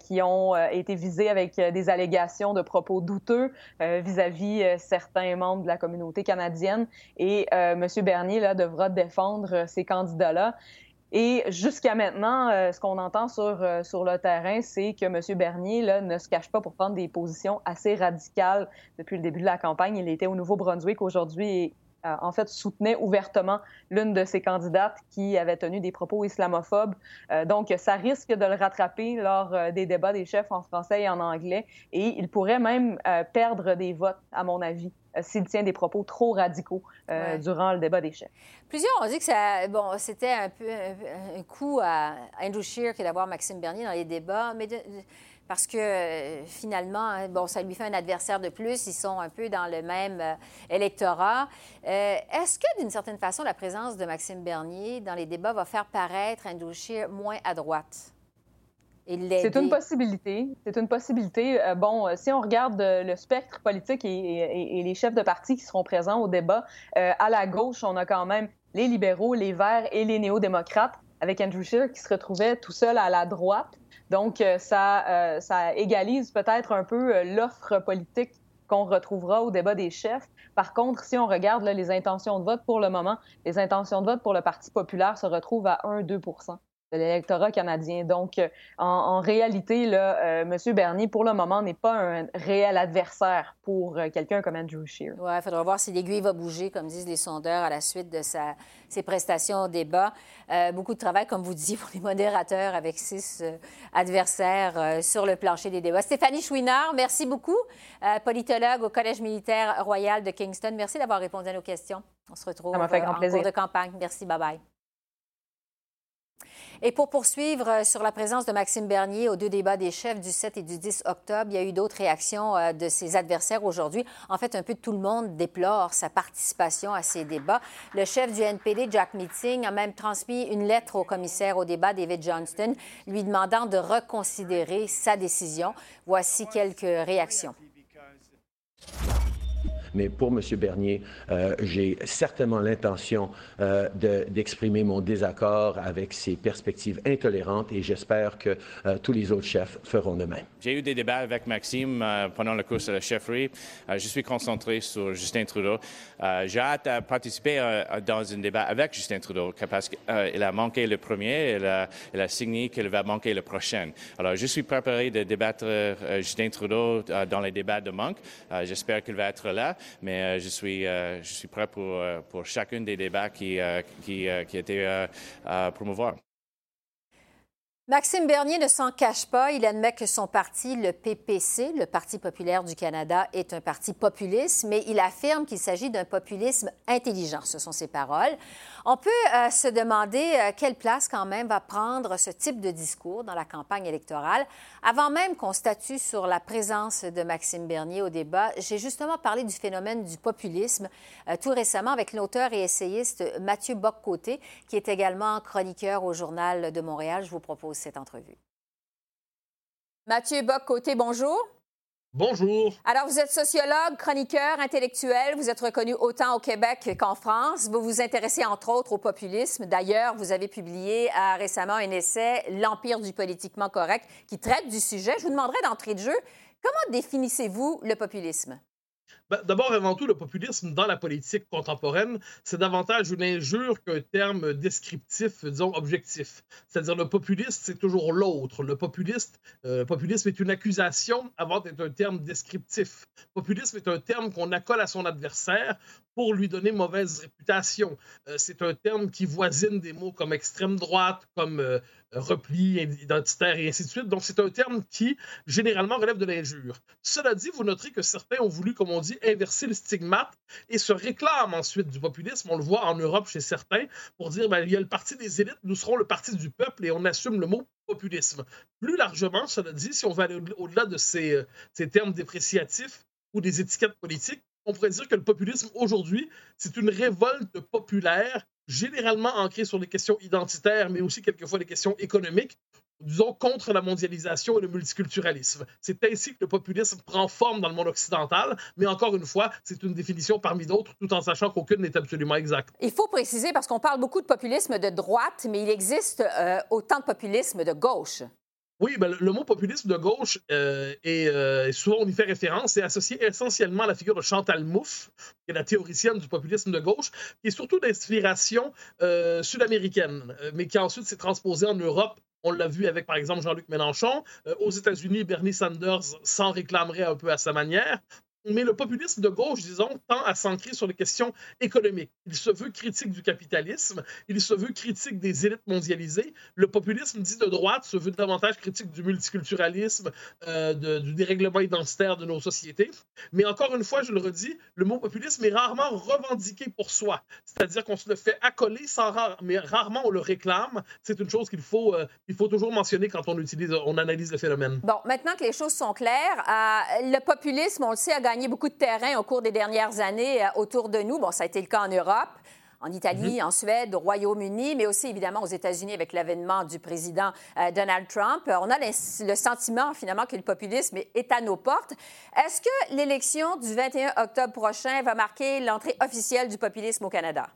qui ont été visés avec des allégations de propos douteux vis-à-vis certains membres de la communauté canadienne. Et M. Bernier là, devra défendre ces candidats-là. Et jusqu'à maintenant, ce qu'on entend sur, sur le terrain, c'est que M. Bernier ne se cache pas pour prendre des positions assez radicales depuis le début de la campagne. Il était au Nouveau-Brunswick aujourd'hui euh, en fait, soutenait ouvertement l'une de ses candidates qui avait tenu des propos islamophobes. Euh, donc, ça risque de le rattraper lors euh, des débats des chefs en français et en anglais. Et il pourrait même perdre des votes, à mon avis, s'il tient des propos trop radicaux durant le débat des chefs. Plusieurs ont dit que ça, bon, c'était un peu un, coup à Andrew Scheer que d'avoir Maxime Bernier dans les débats, mais parce que euh, finalement, hein, bon, ça lui fait un adversaire de plus. Ils sont un peu dans le même euh, électorat. Euh, est-ce que, d'une certaine façon, la présence de Maxime Bernier dans les débats va faire paraître Scheer moins à droite? C'est une possibilité. C'est une possibilité. bon, si on regarde le spectre politique et, les chefs de parti qui seront présents au débat, à la gauche, on a quand même les libéraux, les verts et les néo-démocrates, avec Andrew Scheer qui se retrouvait tout seul à la droite. Donc, euh, ça, euh, ça égalise peut-être un peu euh, l'offre politique qu'on retrouvera au débat des chefs. Par contre, si on regarde les intentions de vote pour le moment, les intentions de vote pour le Parti populaire se retrouvent à 1-2 de l'électorat canadien. Donc, euh, en, réalité, là, euh, M. Bernier, pour le moment, n'est pas un réel adversaire pour euh, quelqu'un comme Andrew Scheer. Oui, il faudra voir si l'aiguille va bouger, comme disent les sondeurs, à la suite de sa, ses prestations au débat. beaucoup de travail, comme vous disiez, pour les modérateurs avec six adversaires sur le plancher des débats. Stéphanie Chouinard, merci beaucoup, politologue au Collège militaire royal de Kingston. Merci d'avoir répondu à nos questions. On se retrouve en cours de campagne. Merci, bye-bye. Et pour poursuivre euh, sur la présence de Maxime Bernier aux deux débats des chefs du 7 et du 10 octobre, il y a eu d'autres réactions euh, de ses adversaires aujourd'hui. En fait, un peu tout le monde déplore sa participation à ces débats. Le chef du NPD, Jack Meeting, a même transmis une lettre au commissaire au débat, David Johnston, lui demandant de reconsidérer sa décision. Voici quelques réactions. Mais pour M. Bernier, euh, j'ai certainement l'intention euh, d'exprimer mon désaccord avec ces perspectives intolérantes et j'espère que euh, tous les autres chefs feront de même. J'ai eu des débats avec Maxime pendant le cours de la chefferie. je suis concentré sur Justin Trudeau. j'ai hâte de participer dans un débat avec Justin Trudeau parce qu'il a manqué le premier, il a, il a signé qu'il va manquer le prochain. Alors, je suis préparé de débattre Justin Trudeau dans les débats de manque. J'espère qu'il va être là mais euh, je, suis, euh, je suis prêt pour, euh, pour chacun des débats qui, qui, qui étaient à promouvoir. Maxime Bernier ne s'en cache pas. Il admet que son parti, le PPC, le Parti populaire du Canada, est un parti populiste, mais il affirme qu'il s'agit d'un populisme intelligent. Ce sont ses paroles. On peut euh, se demander euh, quelle place quand même va prendre ce type de discours dans la campagne électorale. Avant même qu'on statue sur la présence de Maxime Bernier au débat, j'ai justement parlé du phénomène du populisme euh, tout récemment avec l'auteur et essayiste Mathieu Boccoté, qui est également chroniqueur au Journal de Montréal. Je vous propose cette entrevue. Mathieu Boccoté, bonjour. Bonjour. Alors, vous êtes sociologue, chroniqueur, intellectuel. Vous êtes reconnu autant au Québec qu'en France. Vous vous intéressez entre autres au populisme. D'ailleurs, vous avez publié euh, récemment un essai, L'Empire du politiquement correct, qui traite du sujet. Je vous demanderai d'entrée de jeu, comment définissez-vous le populisme? Ben, d'abord, avant tout, le populisme dans la politique contemporaine, c'est davantage une injure qu'un terme descriptif, disons, objectif. C'est-à-dire, le populiste, c'est toujours l'autre. Le populiste, euh, populisme est une accusation avant d'être un terme descriptif. Populisme est un terme qu'on accole à son adversaire pour lui donner mauvaise réputation. Euh, c'est un terme qui voisine des mots comme extrême droite, comme euh, repli identitaire et ainsi de suite. Donc, c'est un terme qui, généralement, relève de l'injure. Cela dit, vous noterez que certains ont voulu, comme on dit, inverser le stigmate et se réclament ensuite du populisme. On le voit en Europe chez certains pour dire, ben, il y a le parti des élites, nous serons le parti du peuple et on assume le mot populisme. Plus largement, cela dit, si on va aller au-delà de ces, euh, ces termes dépréciatifs ou des étiquettes politiques, on pourrait dire que le populisme aujourd'hui, c'est une révolte populaire, généralement ancrée sur les questions identitaires, mais aussi quelquefois les questions économiques, disons, contre la mondialisation et le multiculturalisme. C'est ainsi que le populisme prend forme dans le monde occidental, mais encore une fois, c'est une définition parmi d'autres, tout en sachant qu'aucune n'est absolument exacte. Il faut préciser, parce qu'on parle beaucoup de populisme de droite, mais il existe euh, autant de populisme de gauche. Oui, ben, le mot populisme de gauche euh, est, euh, souvent on y fait référence, est associé essentiellement à la figure de Chantal Mouffe, qui est la théoricienne du populisme de gauche, qui est surtout d'inspiration euh, sud-américaine, mais qui ensuite s'est transposée en Europe. On l'a vu avec, par exemple, Jean-Luc Mélenchon. aux États-Unis, Bernie Sanders s'en réclamerait un peu à sa manière mais le populisme de gauche, disons, tend à s'ancrer sur les questions économiques. Il se veut critique du capitalisme, il se veut critique des élites mondialisées. Le populisme dit de droite se veut davantage critique du multiculturalisme, euh, du dérèglement identitaire de nos sociétés. Mais encore une fois, je le redis, le mot populisme est rarement revendiqué pour soi. C'est-à-dire qu'on se le fait accoler, sans mais rarement on le réclame. C'est une chose qu'il faut, euh, il faut toujours mentionner quand on, utilise, on analyse le phénomène. Bon, maintenant que les choses sont claires, euh, le populisme, on le sait, a gagné gagné beaucoup de terrain au cours des dernières années euh, autour de nous. Bon, ça a été le cas en Europe en Italie, mhm. en Suède, au Royaume-Uni, mais aussi évidemment aux États-Unis avec l'avènement du président euh, Donald Trump. On a le sentiment finalement que le populisme est à nos portes. Est-ce que l'élection du 21 octobre prochain va marquer l'entrée officielle du populisme au Canada?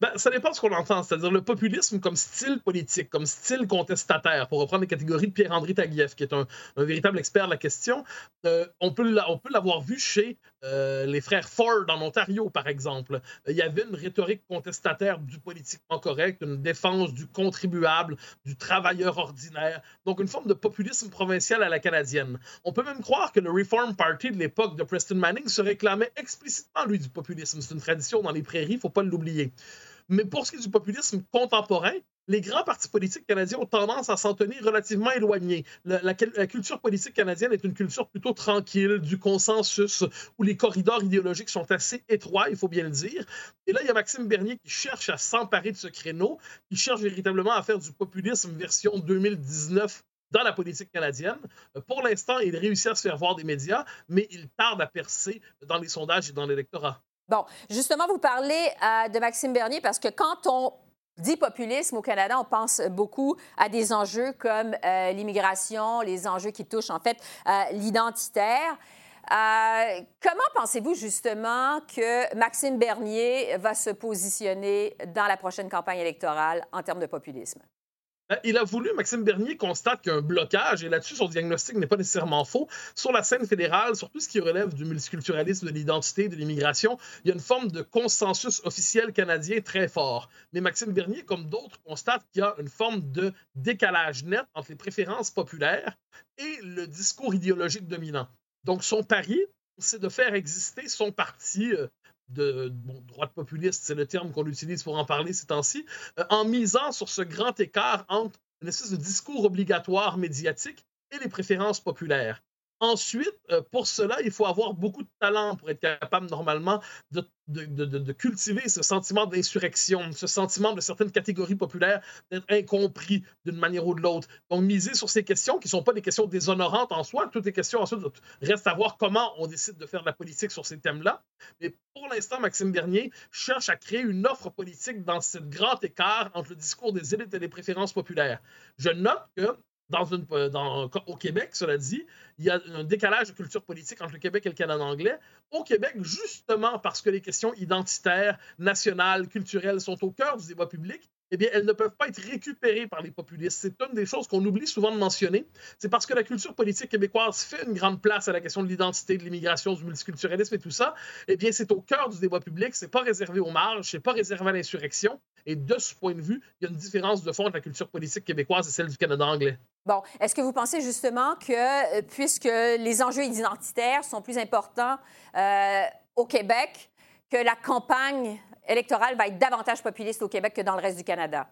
Ben, ça dépend de ce qu'on entend, c'est-à-dire le populisme comme style politique, comme style contestataire, pour reprendre les catégories de Pierre-André Taguieff, qui est un, véritable expert de la question. Euh, on peut l'avoir vu chez euh, les frères Ford en Ontario, par exemple. Il y avait une rhétorique contestataire du politiquement correct, une défense du contribuable, du travailleur ordinaire, donc une forme de populisme provincial à la canadienne. On peut même croire que le Reform Party de l'époque de Preston Manning se réclamait explicitement, lui, du populisme. C'est une tradition dans les prairies, il ne faut pas l'oublier. Mais pour ce qui est du populisme contemporain, les grands partis politiques canadiens ont tendance à s'en tenir relativement éloignés. La, culture politique canadienne est une culture plutôt tranquille, du consensus, où les corridors idéologiques sont assez étroits, il faut bien le dire. Et là, il y a Maxime Bernier qui cherche à s'emparer de ce créneau, qui cherche véritablement à faire du populisme version 2019 dans la politique canadienne. Pour l'instant, il réussit à se faire voir des médias, mais il tarde à percer dans les sondages et dans l'électorat. Bon, justement, vous parlez euh, de Maxime Bernier parce que quand on dit populisme au Canada, on pense beaucoup à des enjeux comme euh, l'immigration, les enjeux qui touchent en fait euh, l'identitaire. comment pensez-vous justement que Maxime Bernier va se positionner dans la prochaine campagne électorale en termes de populisme? Euh, il a voulu, Maxime Bernier constate qu'il a un blocage, et là-dessus, son diagnostic n'est pas nécessairement faux. Sur la scène fédérale, sur tout ce qui relève du multiculturalisme, de l'identité, de l'immigration, il y a une forme de consensus officiel canadien très fort. Mais Maxime Bernier, comme d'autres, constate qu'il y a une forme de décalage net entre les préférences populaires et le discours idéologique dominant. Donc, son pari, c'est de faire exister son parti euh, de droite populiste, c'est le terme qu'on utilise pour en parler ces temps-ci, euh, en misant sur ce grand écart entre une espèce de discours obligatoire médiatique et les préférences populaires. Ensuite, euh, pour cela, il faut avoir beaucoup de talent pour être capable normalement de, cultiver ce sentiment d'insurrection, ce sentiment de certaines catégories populaires d'être incompris d'une manière ou de l'autre. Donc, miser sur ces questions qui ne sont pas des questions déshonorantes en soi, toutes les questions ensuite restent à voir comment on décide de faire de la politique sur ces thèmes-là. Mais pour l'instant, Maxime Bernier cherche à créer une offre politique dans ce grand écart entre le discours des élites et les préférences populaires. Je note que euh, dans, au Québec, cela dit, il y a un décalage de culture politique entre le Québec et le Canada anglais. Au Québec, justement parce que les questions identitaires, nationales, culturelles sont au cœur du débat public, eh bien, elles ne peuvent pas être récupérées par les populistes. C'est une des choses qu'on oublie souvent de mentionner. C'est parce que la culture politique québécoise fait une grande place à la question de l'identité, de l'immigration, du multiculturalisme et tout ça. Eh bien, c'est au cœur du débat public. C'est pas réservé aux marges, c'est pas réservé à l'insurrection. Et de ce point de vue, il y a une différence de fond entre la culture politique québécoise et celle du Canada anglais. Bon, est-ce que vous pensez justement que, euh, puisque les enjeux identitaires sont plus importants euh, au Québec, que la campagne électorale va être davantage populiste au Québec que dans le reste du Canada?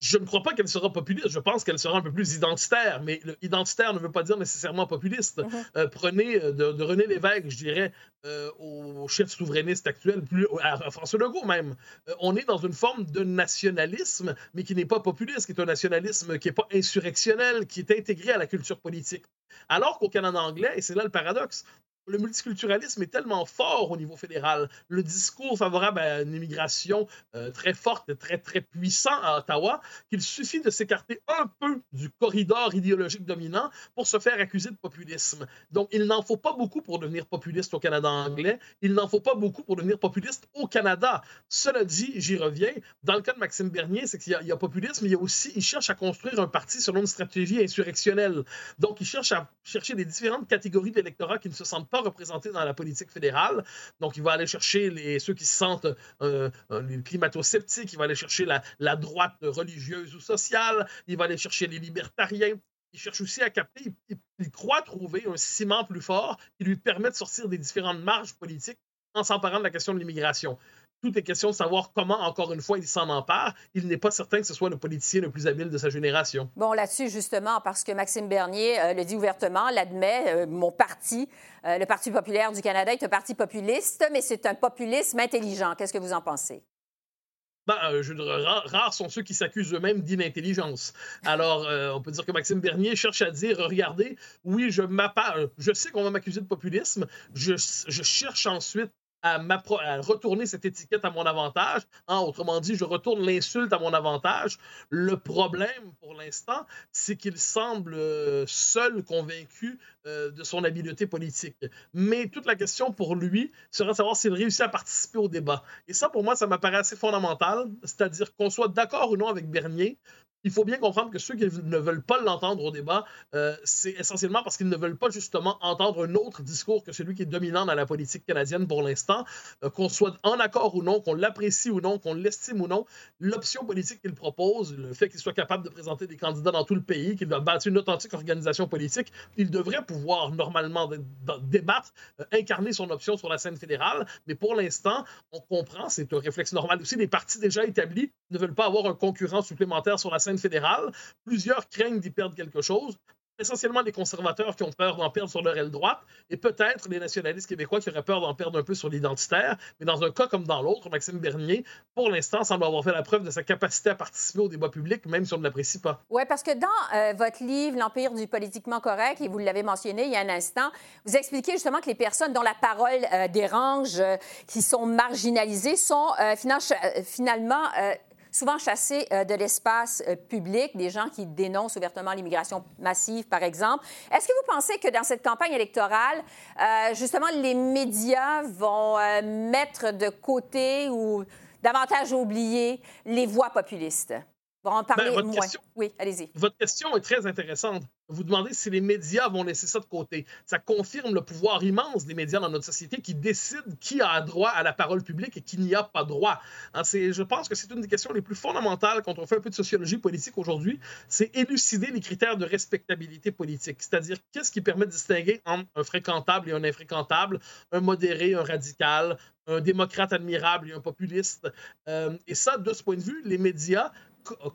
Je ne crois pas qu'elle sera populiste. Je pense qu'elle sera un peu plus identitaire. Mais le identitaire ne veut pas dire nécessairement populiste. Mm-hmm. Euh, prenez euh, de, René Lévesque, je dirais, euh, au chef souverainiste actuel, plus, à François Legault même. on est dans une forme de nationalisme, mais qui n'est pas populiste, qui est un nationalisme qui n'est pas insurrectionnel, qui est intégré à la culture politique. Alors qu'au Canada anglais, et c'est là le paradoxe, le multiculturalisme est tellement fort au niveau fédéral. Le discours favorable à une immigration euh, très forte très, très puissant à Ottawa, qu'il suffit de s'écarter un peu du corridor idéologique dominant pour se faire accuser de populisme. Donc, il n'en faut pas beaucoup pour devenir populiste au Canada anglais. Il n'en faut pas beaucoup pour devenir populiste au Canada. Cela dit, j'y reviens. Dans le cas de Maxime Bernier, c'est qu'il y, a populisme, mais il y a aussi, il cherche à construire un parti selon une stratégie insurrectionnelle. Donc, il cherche à chercher des différentes catégories d'électorats qui ne se sentent pas représentés dans la politique fédérale. Donc, il va aller chercher les, ceux qui se sentent euh, euh, les climato-sceptiques, il va aller chercher la, la, droite religieuse ou sociale, il va aller chercher les libertariens. Il cherche aussi à capter, il, il croit trouver un ciment plus fort qui lui permet de sortir des différentes marges politiques en s'emparant de la question de l'immigration tout est question de savoir comment, encore une fois, il s'en empare. Il n'est pas certain que ce soit le politicien le plus habile de sa génération. Bon, là-dessus, justement, parce que Maxime Bernier euh, le dit ouvertement, l'admet, euh, mon parti, euh, le Parti populaire du Canada, est un parti populiste, mais c'est un populisme intelligent. Qu'est-ce que vous en pensez? Ben, je, rares, sont ceux qui s'accusent eux-mêmes d'inintelligence. Alors, on peut dire que Maxime Bernier cherche à dire, regardez, oui, je je sais qu'on va m'accuser de populisme, je, je, cherche ensuite à, retourner cette étiquette à mon avantage. Hein, autrement dit, je retourne l'insulte à mon avantage. Le problème, pour l'instant, c'est qu'il semble euh, seul convaincu euh, de son habileté politique. Mais toute la question pour lui serait de savoir s'il réussit à participer au débat. Et ça, pour moi, ça m'apparaît assez fondamental, c'est-à-dire qu'on soit d'accord ou non avec Bernier, il faut bien comprendre que ceux qui ne veulent pas l'entendre au débat, euh, c'est essentiellement parce qu'ils ne veulent pas justement entendre un autre discours que celui qui est dominant dans la politique canadienne pour l'instant. Euh, qu'on soit en accord ou non, qu'on l'apprécie ou non, qu'on l'estime ou non, l'option politique qu'il propose, le fait qu'il soit capable de présenter des candidats dans tout le pays, qu'il va bâtir une authentique organisation politique, il devrait pouvoir normalement débattre, euh, incarner son option sur la scène fédérale. Mais pour l'instant, on comprend, c'est un réflexe normal aussi, les partis déjà établis ne veulent pas avoir un concurrent supplémentaire sur la scène fédérale. Plusieurs craignent d'y perdre quelque chose essentiellement les conservateurs qui ont peur d'en perdre sur leur aile droite et peut-être les nationalistes québécois qui auraient peur d'en perdre un peu sur l'identitaire. Mais dans un cas comme dans l'autre, Maxime Bernier, pour l'instant, semble avoir fait la preuve de sa capacité à participer au débat public, même si on ne l'apprécie pas. Oui, parce que dans euh, votre livre, L'Empire du politiquement correct, et vous l'avez mentionné il y a un instant, vous expliquez justement que les personnes dont la parole euh, dérange, euh, qui sont marginalisées, sont finalement souvent chassés euh, de l'espace euh, public, des gens qui dénoncent ouvertement l'immigration massive, par exemple. Est-ce que vous pensez que dans cette campagne électorale, euh, justement, les médias vont mettre de côté ou davantage oublier les voix populistes? Vont en parler ben, moins. oui, allez-y. Votre question est très intéressante vous demandez si les médias vont laisser ça de côté. Ça confirme le pouvoir immense des médias dans notre société qui décident qui a droit à la parole publique et qui n'y a pas droit. Hein, je pense que c'est une des questions les plus fondamentales quand on fait un peu de sociologie politique aujourd'hui, c'est élucider les critères de respectabilité politique, c'est-à-dire qu'est-ce qui permet de distinguer entre un fréquentable et un infréquentable, un modéré, un radical, un démocrate admirable et un populiste? Euh, et ça, de ce point de vue, les médias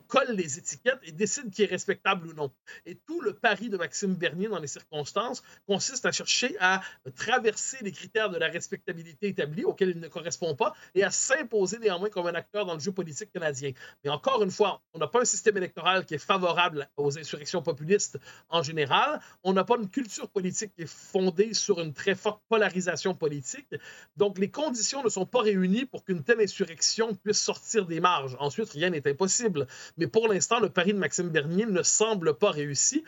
colle les étiquettes et décide qui est respectable ou non. Et tout le pari de Maxime Bernier dans les circonstances consiste à chercher à traverser les critères de la respectabilité établie auxquels il ne correspond pas et à s'imposer néanmoins comme un acteur dans le jeu politique canadien. Mais encore une fois, on n'a pas un système électoral qui est favorable aux insurrections populistes en général. On n'a pas une culture politique qui est fondée sur une très forte polarisation politique. Donc, les conditions ne sont pas réunies pour qu'une telle insurrection puisse sortir des marges. Ensuite, rien n'est impossible. Mais pour l'instant, le pari de Maxime Bernier ne semble pas réussi.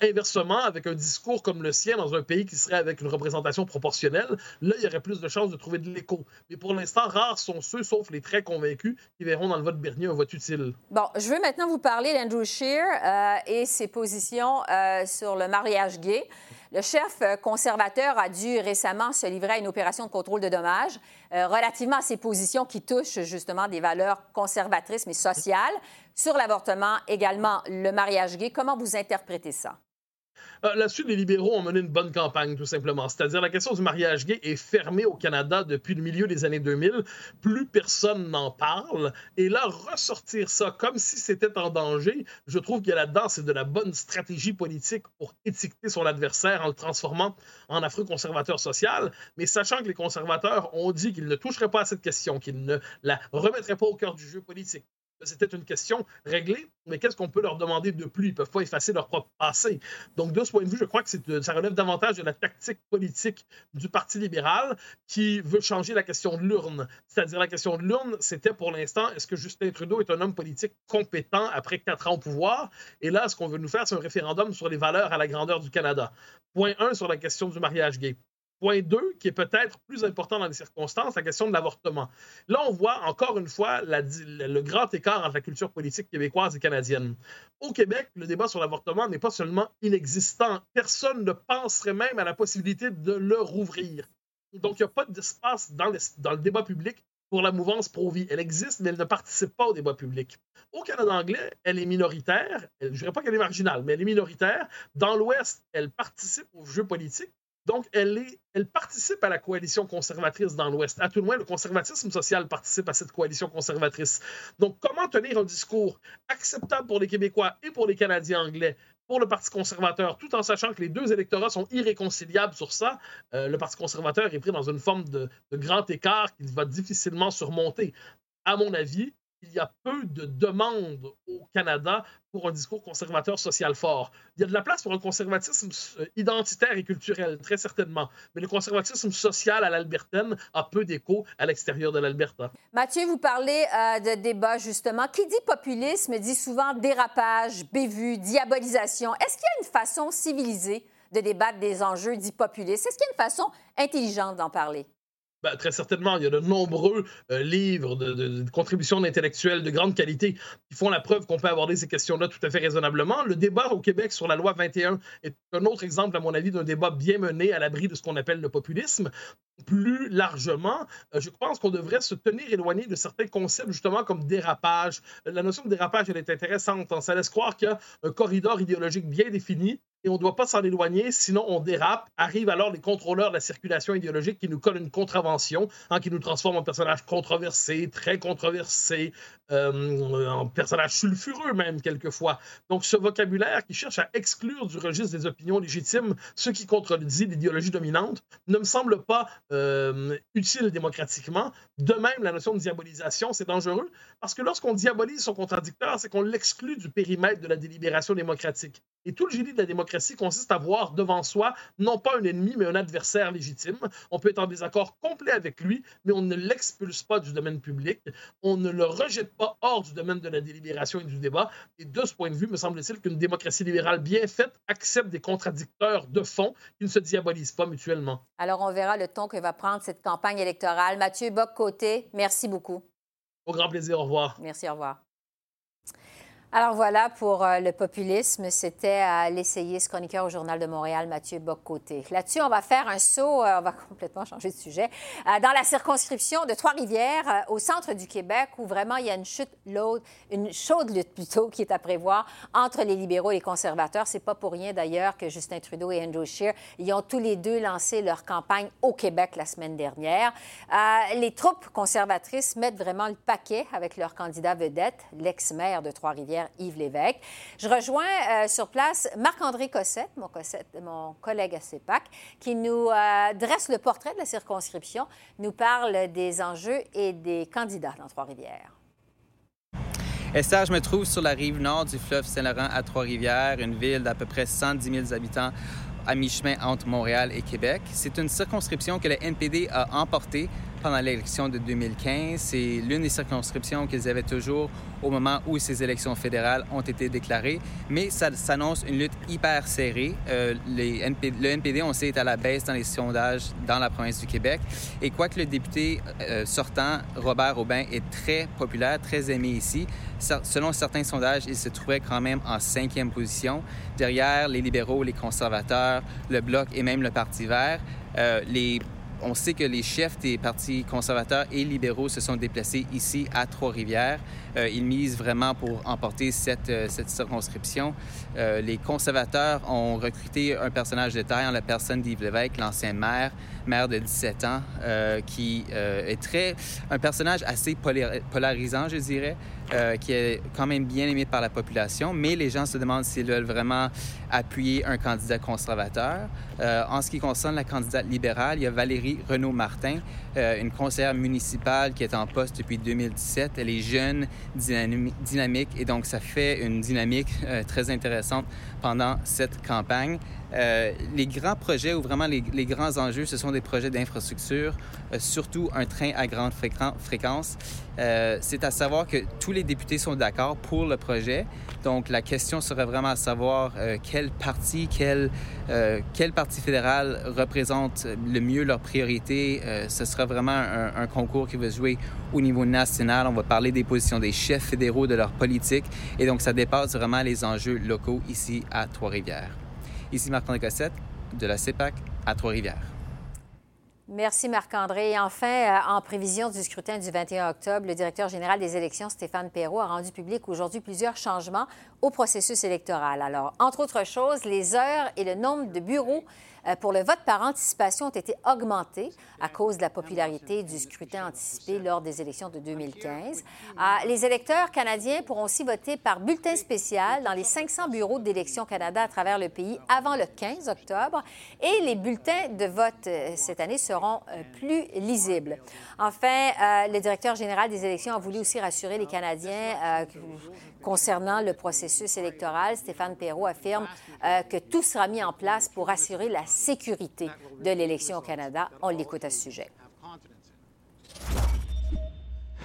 Inversement, avec un discours comme le sien dans un pays qui serait avec une représentation proportionnelle, là, il y aurait plus de chances de trouver de l'écho. Mais pour l'instant, rares sont ceux, sauf les très convaincus, qui verront dans le vote Bernier un vote utile. Bon, je veux maintenant vous parler d'Andrew Scheer euh, et ses positions euh, sur le mariage gay. Le chef euh, conservateur a dû récemment se livrer à une opération de contrôle de dommages euh, relativement à ses positions qui touchent justement des valeurs conservatrices mais sociales. Sur l'avortement, également le mariage gay, comment vous interprétez ça? Euh, là-dessus, les libéraux ont mené une bonne campagne, tout simplement. C'est-à-dire, la question du mariage gay est fermée au Canada depuis le milieu des années 2000. Plus personne n'en parle. Et là, ressortir ça comme si c'était en danger, je trouve qu'il y a là-dedans, c'est de la bonne stratégie politique pour étiqueter son adversaire en le transformant en afro-conservateur social. Mais sachant que les conservateurs ont dit qu'ils ne toucheraient pas à cette question, qu'ils ne la remettraient pas au cœur du jeu politique, c'était une question réglée, mais qu'est-ce qu'on peut leur demander de plus? Ils ne peuvent pas effacer leur propre passé. Donc, de ce point de vue, je crois que ça relève davantage de la tactique politique du Parti libéral qui veut changer la question de l'urne. C'est-à-dire, la question de l'urne, c'était pour l'instant, est-ce que Justin Trudeau est un homme politique compétent après quatre ans au pouvoir? Et là, ce qu'on veut nous faire, c'est un référendum sur les valeurs à la grandeur du Canada. Point 1 sur la question du mariage gay. Point 2, qui est peut-être plus important dans les circonstances, la question de l'avortement. Là, on voit encore une fois le grand écart entre la culture politique québécoise et canadienne. Au Québec, le débat sur l'avortement n'est pas seulement inexistant. Personne ne penserait même à la possibilité de le rouvrir. Donc, il n'y a pas d'espace dans, dans le débat public pour la mouvance pro-vie. Elle existe, mais elle ne participe pas au débat public. Au Canada anglais, elle est minoritaire. je ne dirais pas qu'elle est marginale, mais elle est minoritaire. Dans l'Ouest, elle participe au jeu politique. Donc, elle, participe à la coalition conservatrice dans l'Ouest. À tout le moins, le conservatisme social participe à cette coalition conservatrice. Donc, comment tenir un discours acceptable pour les Québécois et pour les Canadiens anglais, pour le Parti conservateur, tout en sachant que les deux électorats sont irréconciliables sur ça? Euh, le Parti conservateur est pris dans une forme de grand écart qu'il va difficilement surmonter. À mon avis, il y a peu de demandes au Canada pour un discours conservateur social fort. Il y a de la place pour un conservatisme euh, identitaire et culturel, très certainement. Mais le conservatisme social à l'albertaine a peu d'écho à l'extérieur de l'Alberta. Mathieu, vous parlez euh, de débat, justement. Qui dit populisme dit souvent dérapage, bévue, diabolisation. Est-ce qu'il y a une façon civilisée de débattre des enjeux dits populistes? Est-ce qu'il y a une façon intelligente d'en parler? Ben, très certainement, il y a de nombreux euh, livres de, de, contributions d'intellectuels de grande qualité qui font la preuve qu'on peut aborder ces questions-là tout à fait raisonnablement. Le débat au Québec sur la loi 21 est un autre exemple, à mon avis, d'un débat bien mené à l'abri de ce qu'on appelle le populisme. Plus largement, euh, je pense qu'on devrait se tenir éloigné de certains concepts, justement, comme dérapage. La notion de dérapage, elle est intéressante. Ça laisse croire qu'il y a un corridor idéologique bien défini et on ne doit pas s'en éloigner, sinon on dérape. Arrivent alors les contrôleurs de la circulation idéologique qui nous collent une contravention, hein, qui nous transforment en personnages controversés, très controversés, euh, en personnages sulfureux même quelquefois. Donc ce vocabulaire qui cherche à exclure du registre des opinions légitimes ce qui contredit l'idéologie dominante ne me semble pas euh, utile démocratiquement. De même, la notion de diabolisation, c'est dangereux parce que lorsqu'on diabolise son contradicteur, c'est qu'on l'exclut du périmètre de la délibération démocratique. Et tout le génie de la démocratie consiste à voir devant soi non pas un ennemi, mais un adversaire légitime. On peut être en désaccord complet avec lui, mais on ne l'expulse pas du domaine public. On ne le rejette pas hors du domaine de la délibération et du débat. Et de ce point de vue, me semble-t-il qu'une démocratie libérale bien faite accepte des contradicteurs de fond qui ne se diabolisent pas mutuellement. Alors, on verra le ton que va prendre cette campagne électorale. Mathieu Bock-Côté, merci beaucoup. Au grand plaisir. Au revoir. Merci, au revoir. Alors voilà pour euh, le populisme. C'était à l'essayiste chroniqueur au Journal de Montréal, Mathieu Boccoté. Là-dessus, on va faire un saut, euh, on va complètement changer de sujet, euh, dans la circonscription de Trois-Rivières, au centre du Québec, où vraiment il y a une chute une chaude lutte plutôt, qui est à prévoir entre les libéraux et les conservateurs. C'est pas pour rien d'ailleurs que Justin Trudeau et Andrew Scheer y ont tous les deux lancé leur campagne au Québec la semaine dernière. les troupes conservatrices mettent vraiment le paquet avec leur candidat vedette, l'ex-maire de Trois-Rivières, Yves Lévesque. Je rejoins euh, sur place Marc-André Cossette, mon, collègue à CEPAC, qui nous euh, dresse le portrait de la circonscription, nous parle des enjeux et des candidats dans Trois-Rivières. Esther, je me trouve sur la rive nord du fleuve Saint-Laurent à Trois-Rivières, une ville d'à peu près 110 000 habitants à mi-chemin entre Montréal et Québec. C'est une circonscription que le NPD a emportée pendant l'élection de 2015. C'est l'une des circonscriptions qu'ils avaient toujours au moment où ces élections fédérales ont été déclarées. Mais ça s'annonce une lutte hyper serrée. Euh, le NPD, on sait, est à la baisse dans les sondages dans la province du Québec. Et quoique le député euh, sortant, Robert Aubin, est très populaire, très aimé ici, selon certains sondages, il se trouvait quand même en cinquième position, derrière les libéraux, les conservateurs, le Bloc et même le Parti vert. Euh, les on sait que les chefs des partis conservateurs et libéraux se sont déplacés ici à Trois-Rivières. Euh, ils misent vraiment pour emporter cette, euh, circonscription. Euh, les conservateurs ont recruté un personnage de taille en la personne d'Yves Lévesque, l'ancien maire, maire de 17 ans, qui est très un personnage assez polarisant, je dirais, qui est quand même bien aimé par la population, mais les gens se demandent s'ils veulent vraiment appuyer un candidat conservateur. en ce qui concerne la candidate libérale, il y a Valérie Renaud-Martin, une conseillère municipale qui est en poste depuis 2017. Elle est jeune, dynamique et donc ça fait une dynamique euh, très intéressante pendant cette campagne. Euh, les grands projets ou vraiment les, grands enjeux, ce sont des projets d'infrastructure, euh, surtout un train à grande fréquence. c'est à savoir que tous les députés sont d'accord pour le projet. Donc la question serait vraiment à savoir quel parti, quel, quel parti fédéral représente le mieux leurs priorités. ce sera vraiment un, un concours qui va se jouer au niveau national. On va parler des positions des chefs fédéraux, de leur politique. Et donc, ça dépasse vraiment les enjeux locaux ici à Trois-Rivières. Ici Marc-André Cossette de la CEPAC à Trois-Rivières. Merci Marc-André. Enfin, euh, en prévision du scrutin du 21 octobre, le directeur général des élections, Stéphane Perrault, a rendu public aujourd'hui plusieurs changements au processus électoral. Alors, entre autres choses, les heures et le nombre de bureaux pour le vote par anticipation ont été augmentés à cause de la popularité du scrutin anticipé lors des élections de 2015. Euh, les électeurs canadiens pourront aussi voter par bulletin spécial dans les 500 bureaux d'élections Canada à travers le pays avant le 15 octobre et les bulletins de vote euh, cette année seront plus lisibles. Enfin, le directeur général des élections a voulu aussi rassurer les Canadiens concernant le processus électoral. Stéphane Perrault affirme que tout sera mis en place pour assurer la sécurité de l'élection au Canada. On l'écoute à ce sujet.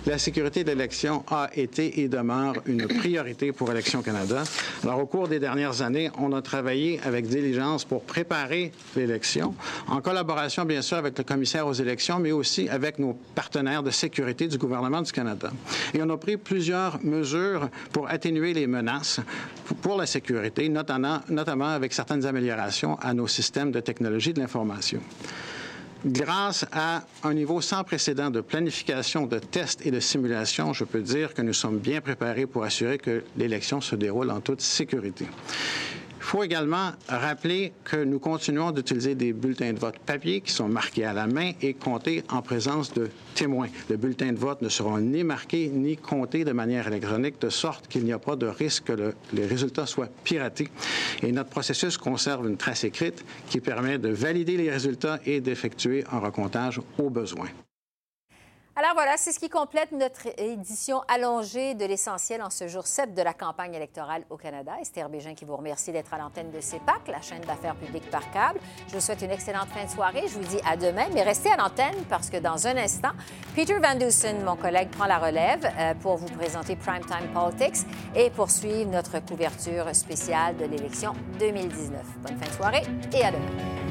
La sécurité de l'élection a été et demeure une priorité pour Élections Canada. Alors, au cours des dernières années, on a travaillé avec diligence pour préparer l'élection, en collaboration, bien sûr, avec le commissaire aux élections, mais aussi avec nos partenaires de sécurité du gouvernement du Canada. Et on a pris plusieurs mesures pour atténuer les menaces pour la sécurité, notamment avec certaines améliorations à nos systèmes de technologie de l'information. Grâce à un niveau sans précédent de planification, de tests et de simulation, je peux dire que nous sommes bien préparés pour assurer que l'élection se déroule en toute sécurité. Il faut également rappeler que nous continuons d'utiliser des bulletins de vote papier qui sont marqués à la main et comptés en présence de témoins. Les bulletins de vote ne seront ni marqués ni comptés de manière électronique, de sorte qu'il n'y a pas de risque que les résultats soient piratés. Et notre processus conserve une trace écrite qui permet de valider les résultats et d'effectuer un recomptage au besoin. Alors voilà, c'est ce qui complète notre édition allongée de l'essentiel en ce jour 7 de la campagne électorale au Canada. Esther Bégin qui vous remercie d'être à l'antenne de CEPAC, la chaîne d'affaires publiques par câble. Je vous souhaite une excellente fin de soirée. Je vous dis à demain, mais restez à l'antenne parce que dans un instant, Peter Van Dusen, mon collègue, prend la relève euh, pour vous présenter Primetime Politics et poursuivre notre couverture spéciale de l'élection 2019. Bonne fin de soirée et à demain.